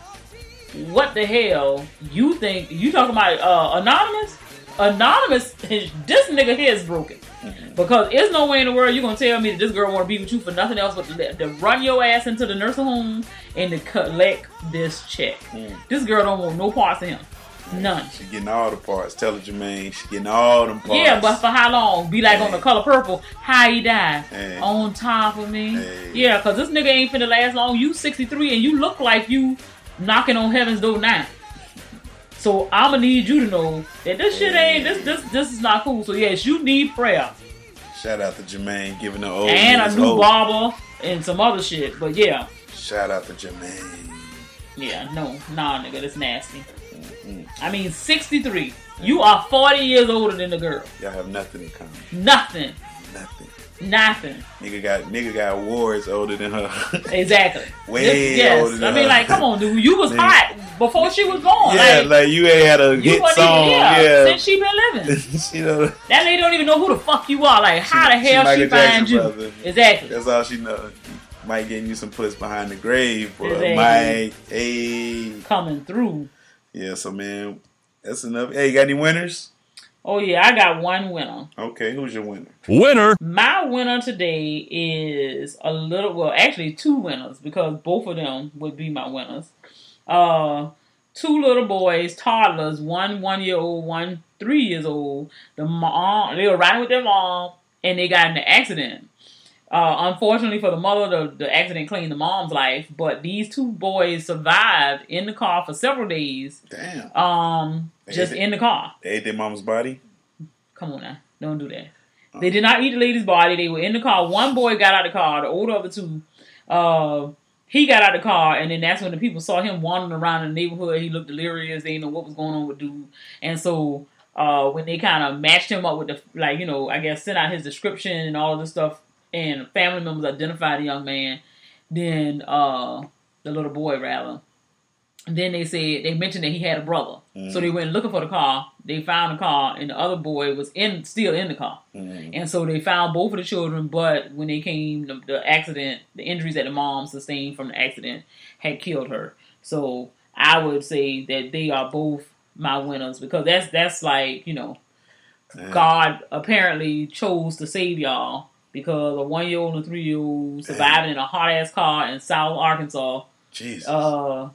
S6: what the hell you think you talking about uh, anonymous? Anonymous, this nigga head is broken. Mm-hmm. Because there's no way in the world you're gonna tell me that this girl wanna be with you for nothing else but to, to run your ass into the nursing home and to collect this check. Mm. This girl don't want no parts of him. Mm. None.
S5: She getting all the parts. Tell her Jermaine, she getting all them parts.
S6: Yeah, but for how long? Be like on the color purple. How he died?
S5: Hey.
S6: On top of me. Yeah, because this nigga ain't finna last long. You 63 and you look like you knocking on heaven's door now. So I'ma need you to know that this shit ain't this this this is not cool. So yes, you need prayer
S5: Shout out to Jermaine giving the old
S6: and a new
S5: hope.
S6: barber and some other shit. But yeah,
S5: Shout out to Jermaine.
S6: yeah, no, nah, nigga, that's nasty. I mean, 63. You are 40 years older than the girl.
S5: Y'all have nothing in common.
S6: Nothing.
S5: Nothing. Nigga got nigga got awards older than her.
S6: Exactly.
S5: Way
S6: This- yes.
S5: older than
S6: I mean,
S5: her.
S6: like, come on, dude. You was
S5: Nigga.
S6: hot before she was born.
S5: Yeah,
S6: like,
S5: like, you ain't had a hit song.
S6: yeah, since she been living.
S5: she know,
S6: That lady don't even know who the fuck you are. Like, how the hell she,
S5: Jackson
S6: find you?
S5: brother.
S6: Exactly.
S5: That's all she know. Mike getting you some puss behind the grave, bro.
S6: Exactly.
S5: Mike, hey.
S6: Coming through.
S5: Yeah, so man, that's enough. Hey, you got any winners?
S6: Oh yeah, I got one winner.
S5: Okay, who's your winner?
S13: Winner.
S6: My winner today is a little well, actually two winners because both of them would be my winners. Uh two little boys, toddlers, one one year old, one three years old. The mom they were riding with their mom and they got in an accident. Uh, unfortunately for the mother, the, the accident claimed the mom's life, but these two boys survived in the car for several days.
S5: Damn.
S6: Um, just
S5: They-
S6: in the car.
S5: They ate their mom's body.
S6: Come on now. Don't do that. They did not eat the lady's body. They were in the car. One boy got out of the car. The older of the two, uh, he got out of the car, and then that's when the people saw him wandering around in the neighborhood. He looked delirious. They didn't know what was going on with dude. And so uh, when they kind of matched him up with the, like, you know, I guess sent out his description and all of this stuff, and family members identified the young man, then uh, the little boy, rather. Then they said they mentioned that he had a brother,
S5: Mm.
S6: so they went looking for the car. They found the car, and the other boy was in still in the car.
S5: Mm.
S6: And so they found both of the children, but when they came, the, the accident, the injuries that the mom sustained from the accident had killed her. So I would say that they are both my winners because that's that's like you know. God apparently chose to save y'all because a one year old and a three year old surviving in a hot ass car in South Arkansas.
S5: Jesus.
S6: Uh,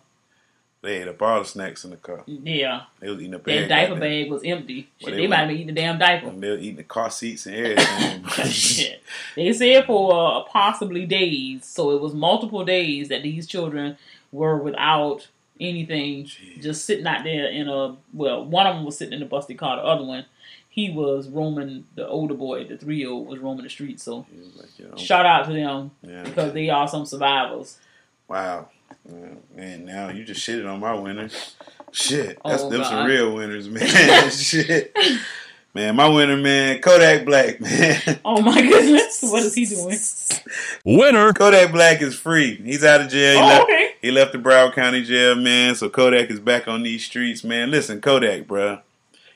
S5: they ate up all the snacks in the car.
S6: yeah.
S5: They was eating
S6: That
S5: every
S6: diaper bag was empty.
S5: Well,
S6: Shit,
S5: they
S6: they might have been eating the damn diaper.
S5: They were eating the car seats and everything.
S6: Shit. They said for uh, possibly days, so it was multiple days that these children were without anything, just sitting out there in a well, one of them was sitting in a busted car, the other one he was roaming. The older boy, the three year old, was roaming the streets. So
S5: know.
S6: shout out to them
S5: Yeah.
S6: because they are some survivors.
S5: Wow. Yeah, Man, now you just shitted on my winners. Shit. Oh, that's
S6: Oh,
S5: them some real winners, man. Shit. Man, my winner, man, Kodak Black, man.
S6: Oh my goodness, what is he doing?
S5: Winner. Kodak Black is free. He's out of jail. He,
S6: Oh,
S5: left,
S6: okay.
S5: he left the Broward County jail, man. So Kodak is back on these streets, man. Listen, Kodak, bruh.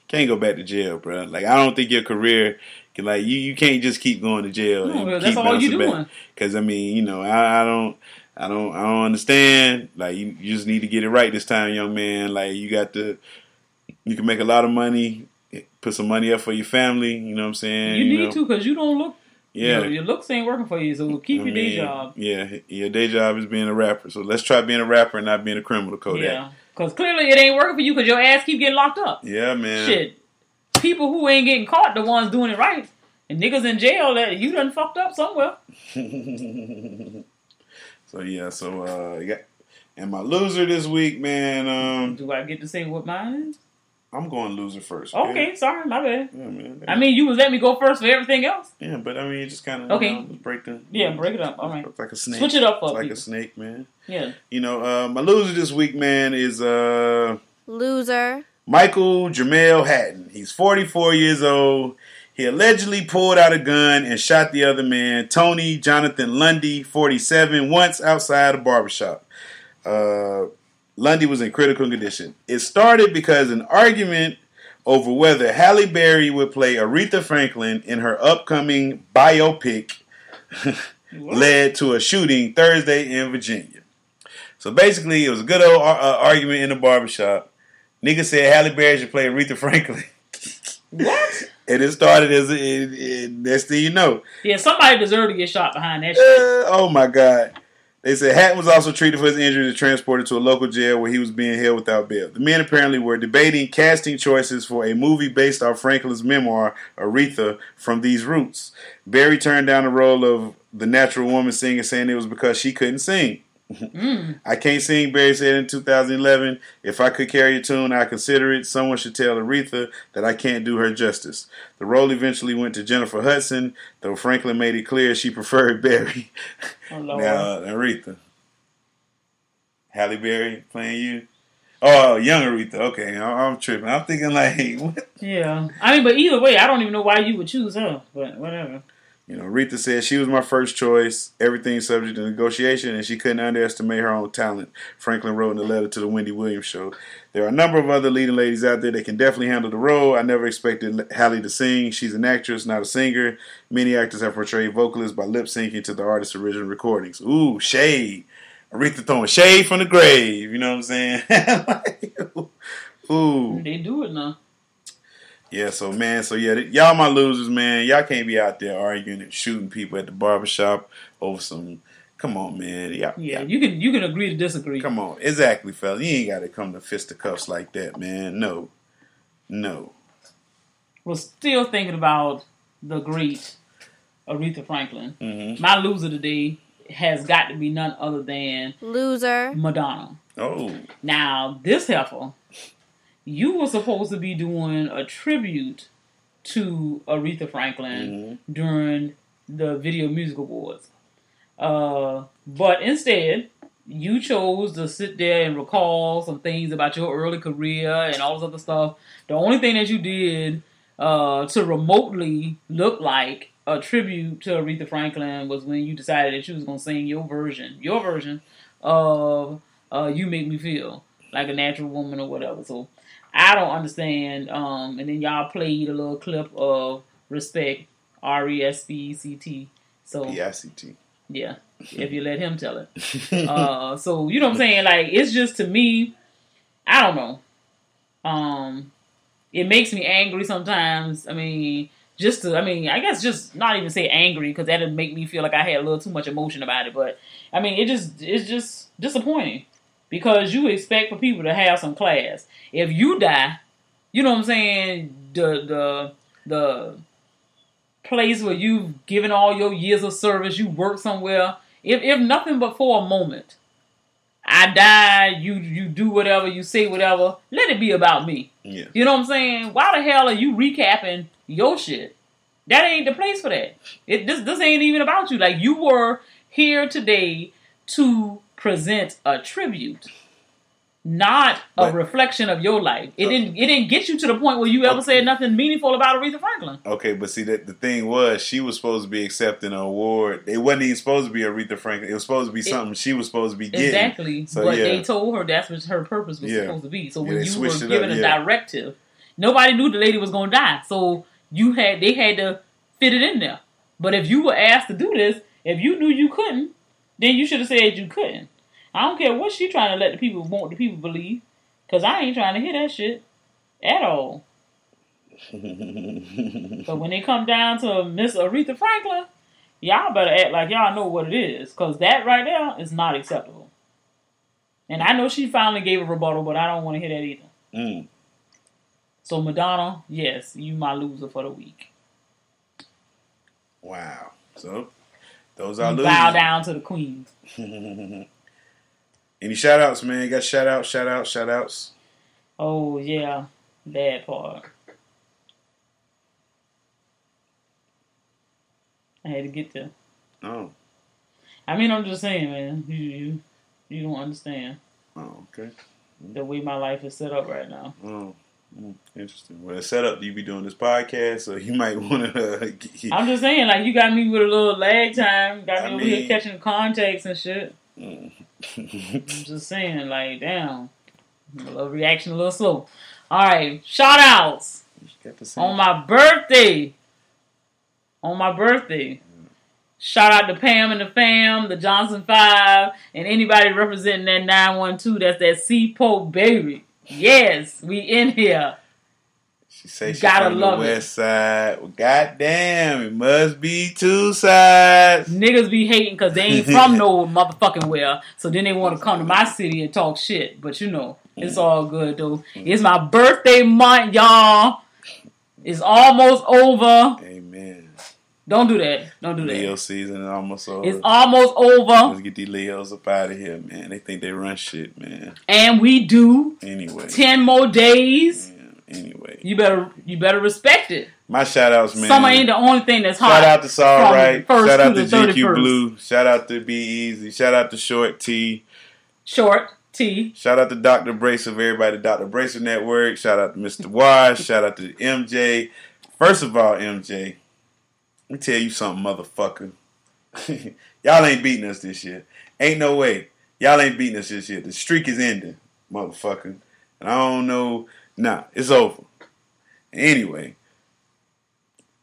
S5: Can't go back to jail, bro. Like, I don't think your career can, like, you, you can't just keep going to jail.
S6: No,
S5: and
S6: that's
S5: keep
S6: all you
S5: bouncing back.
S6: doing.
S5: Cause I mean, you know, I, I don't, I don't, I don't understand. Like, you, you just need to get it right this time, young man. Like, you got to, you can make a lot of money, put some money up for your family. You know what I'm saying?
S6: You need
S5: know?
S6: to because you don't look.
S5: Yeah.
S6: your, your looks ain't working for you. So keep
S5: I
S6: your day job.
S5: Yeah, your day job is being a rapper. So let's try being a rapper and not being a criminal, Kodak.
S6: Yeah, because clearly it ain't working for you because your ass keep getting locked up.
S5: Yeah, man.
S6: Shit, people who ain't getting caught, the ones doing it right, and niggas in jail that you done fucked up somewhere.
S5: so yeah, so uh, yeah. And my loser this week, man. Um,
S6: Do I get to say what mine is?
S5: I'm going loser first.
S6: Okay, sorry, my bad.
S5: Yeah, man.
S6: I mean, you was letting me go first for everything else.
S5: Yeah, but I mean, it just kind of
S6: Okay.
S5: You know, break the
S6: Yeah, break it up. All right.
S5: It's like a snake.
S6: Switch it up for
S5: It's like
S6: people.
S5: a snake, man.
S6: Yeah.
S5: You know, uh, my loser this week, man, is uh,
S13: Loser.
S5: Michael Jamel Hatton. He's 44 years old. He allegedly pulled out a gun and shot the other man, Tony Jonathan Lundy, 47, once outside a barbershop. Uh, Lundy was in critical condition. It started because an argument over whether Halle Berry would play Aretha Franklin in her upcoming biopic led to a shooting Thursday in Virginia. So basically, it was a good old uh, uh, argument in the barbershop. Nigga said Halle Berry should play Aretha Franklin.
S6: What?
S5: And it started as it, it, next thing you know.
S6: Yeah, somebody deserved to get shot behind that shit.
S5: Uh, oh my God. They said Hatton was also treated for his injuries and transported to a local jail where he was being held without bail. The men apparently were debating casting choices for a movie based off Franklin's memoir, Aretha, from these roots. Berry turned down the role of the natural woman singer, saying it was because she couldn't sing.
S6: Mm.
S5: I can't sing, Berry said in 2011. If I could carry a tune, I consider it. Someone should tell Aretha that I can't do her justice. The role eventually went to Jennifer Hudson, though Franklin made it clear she preferred Berry.
S6: Oh,
S5: now, uh, Aretha. Halle Berry playing you? Oh, young Aretha. Okay, I- I'm tripping. I'm thinking like, what?
S6: Yeah. I mean, but either way, I don't even know why you would choose her, but whatever.
S5: You know, Aretha said she was my first choice, everything subject to negotiation, and she couldn't underestimate her own talent. Franklin wrote in a letter to the Wendy Williams show. There are a number of other leading ladies out there that can definitely handle the role. I never expected Halle to sing. She's an actress, not a singer. Many actors have portrayed vocalists by lip syncing to the artist's original recordings. Ooh, shade. Aretha throwing shade from the grave. You know what I'm saying? Ooh.
S6: They do it now.
S5: Yeah, so man, so yeah, th- y'all my losers, man. Y'all can't be out there arguing and shooting people at the barbershop over some. Come on, man. Y'all,
S6: Yeah, you can you can agree to disagree.
S5: Come on, exactly, fella. You ain't got to come to fisticuffs like that, man. No, no.
S6: Was still thinking about the great Aretha Franklin.
S5: Mhm.
S6: My loser today has got to be none other than
S13: Loser.
S6: Madonna.
S5: Oh,
S6: Now, this heifer, you were supposed to be doing a tribute to Aretha Franklin during the Video Music Awards. Uh, but instead, you chose to sit there and recall some things about your early career and all this other stuff. The only thing that you did uh, to remotely look like a tribute to Aretha Franklin was when you decided that you was going to sing your version, your version of uh, "You Make Me Feel Like a Natural Woman" or whatever. So I don't understand. Um, and then y'all played a little clip of "Respect," R E S P E C T. So
S5: the ICT.
S6: yeah, if you let him tell it. uh, so you know what I'm saying? Like it's just to me, I don't know. Um, it makes me angry sometimes. I mean, just to, I mean, I guess just not even say angry because that'd make me feel like I had a little too much emotion about it. But I mean, it just it's just disappointing because you expect for people to have some class. If you die, you know what I'm saying? The the the place where you've given all your years of service, you work somewhere. If if nothing but for a moment, I die, you you do whatever, you say whatever. Let it be about me.
S5: Yeah.
S6: You know what I'm saying? Why the hell are you recapping your shit? That ain't the place for that. It this this ain't even about you. Like you were here today to present a tribute, not a
S5: But-
S6: reflection of your life. It uh, didn't it didn't get you to the point where you ever said nothing meaningful about Aretha Franklin.
S5: Okay, but see that the thing was she was supposed to be accepting an award. It wasn't even supposed to be Aretha Franklin. It was supposed to be something she was supposed to be getting.
S6: Exactly.
S5: So
S6: but
S5: yeah,
S6: they told her that's what her purpose was
S5: Yeah.
S6: supposed to be. So when
S5: they
S6: you were given
S5: up,
S6: a
S5: yeah.
S6: directive, nobody knew the lady was gonna die. So you had they had to fit it in there. But if you were asked to do this, if you knew you couldn't, then you should have said you couldn't. I don't care what she trying to let the people want the people believe, because I ain't trying to hear that shit at all. But when they come down to Miss Aretha Franklin, y'all better act like y'all know what it is, because that right there is not acceptable. And I know she finally gave a rebuttal, but I don't want to hear that either.
S5: Mm.
S6: So Madonna, yes, you my loser for the week.
S5: Wow. So those
S6: You
S5: are
S6: bow
S5: losers.
S6: down to the queens.
S5: Any shout outs, man? You got shout outs, shout outs, shout outs.
S6: Oh yeah, that part. I had to get there.
S5: Oh.
S6: I mean, I'm just saying, man. You you, you don't understand
S5: Oh, okay.
S6: the way my life is set up right now.
S5: Oh. Mm, Interesting. Well, set up. You be doing this podcast, so you might want to. Uh,
S6: I'm just saying, like you got me with a little lag time, got me
S5: I
S6: over
S5: mean-
S6: here catching the context and shit.
S5: Mm.
S6: I'm just saying, like, damn, a little reaction, a little slow. All right, shout outs
S5: got to say.
S6: on my birthday. On my birthday. Shout out to Pam and the fam, the Johnson Five, and anybody representing that 912. That's that C Pope baby. Yes, we in here.
S5: She say she
S6: Gotta
S5: from
S6: love
S5: the
S6: it.
S5: west side. Well, goddamn, it must be two sides.
S6: Niggas be hating because they ain't from no motherfucking where. So then they want to come to my city and talk shit. But you know, it's mm. all good though. It's my birthday month, y'all. It's almost over.
S5: Amen.
S6: Don't do that. Don't do that.
S5: Leo season is almost over.
S6: It's almost over.
S5: Let's get these Leos up out of here, man. They think they run shit, man.
S6: And we do
S5: Anyway,
S6: ten more days.
S5: anyway.
S6: You better you better respect it.
S5: My shout outs, man.
S6: Summer ain't the only thing that's hot.
S5: Shout out to Saul
S6: from
S5: Wright. Shout out
S6: to
S5: to GQ
S6: 31st.
S5: Blue. Shout out to B Easy. Shout out to Short T.
S6: Short T.
S5: Shout out to Dr. Bracer, everybody, Dr. Bracer Network. Shout out to Mr. Wash. Shout out to MJ. First of all, MJ, let me tell you something, motherfucker. Y'all ain't beating us this year. Ain't no way. Y'all ain't beating us this year. The streak is ending, motherfucker. And I don't know. Nah, it's over. Anyway,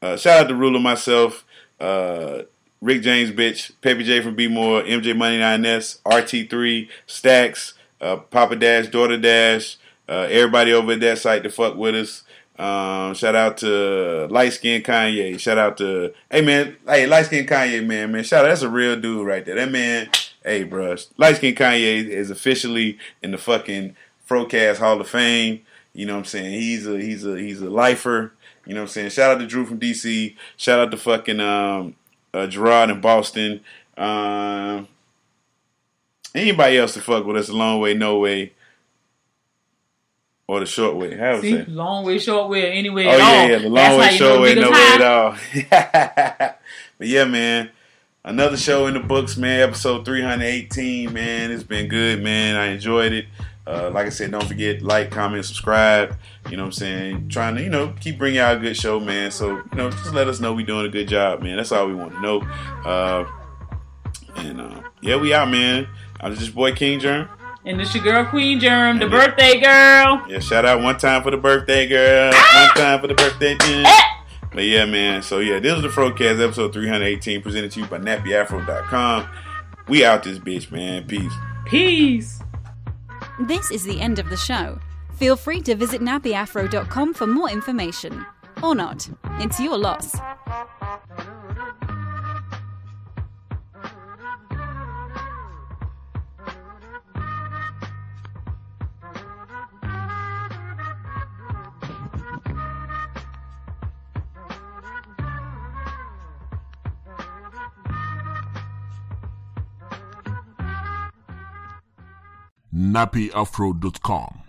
S5: uh, shout out to Ruler myself, uh, Rick James, bitch, Peppy J from B More, MJ Money 9S, RT3, Stacks, uh, Papa Dash, Daughter Dash, uh, everybody over at that site to fuck with us. Um, shout out to Light Skin Kanye. Shout out to hey man, hey Light Skin Kanye man, man. Shout out that's a real dude right there. That man, hey bruh, Light Skin Kanye is officially in the fucking Frocast Hall of Fame. You know what I'm saying? He's a he's a he's a lifer. You know what I'm saying? Shout out to Drew from DC. Shout out to fucking um, uh, Gerard in Boston. Um, anybody else to fuck with us? A long way, no way, or the short way. How
S6: See, long way, short way, anyway
S5: Oh
S6: at
S5: yeah,
S6: all.
S5: yeah, the long
S6: That's
S5: way, short way, no way at all. but yeah, man, another show in the books, man. Episode three hundred eighteen, man. It's been good, man. I enjoyed it. Uh, like I said, don't forget like, comment, subscribe. You know what I'm saying? Trying to, you know, keep bringing out a good show, man. So, you know, just let us know we doing a good job, man. That's all we want to know. Uh, and uh, yeah, we out, man. I was just boy King Germ.
S6: And it's your girl Queen Germ, the
S5: And
S6: birthday girl.
S5: Yeah, shout out one time for the birthday girl.
S6: Ah!
S5: One time for the birthday. thing. But yeah, man. So yeah, this is the Frocast episode 318 presented to you by nappyafro.com. We out this bitch, man. Peace.
S6: Peace.
S13: This is the end of the show. Feel free to visit nappyafro.com for more information. Or not. It's your loss.
S14: nappyafro.com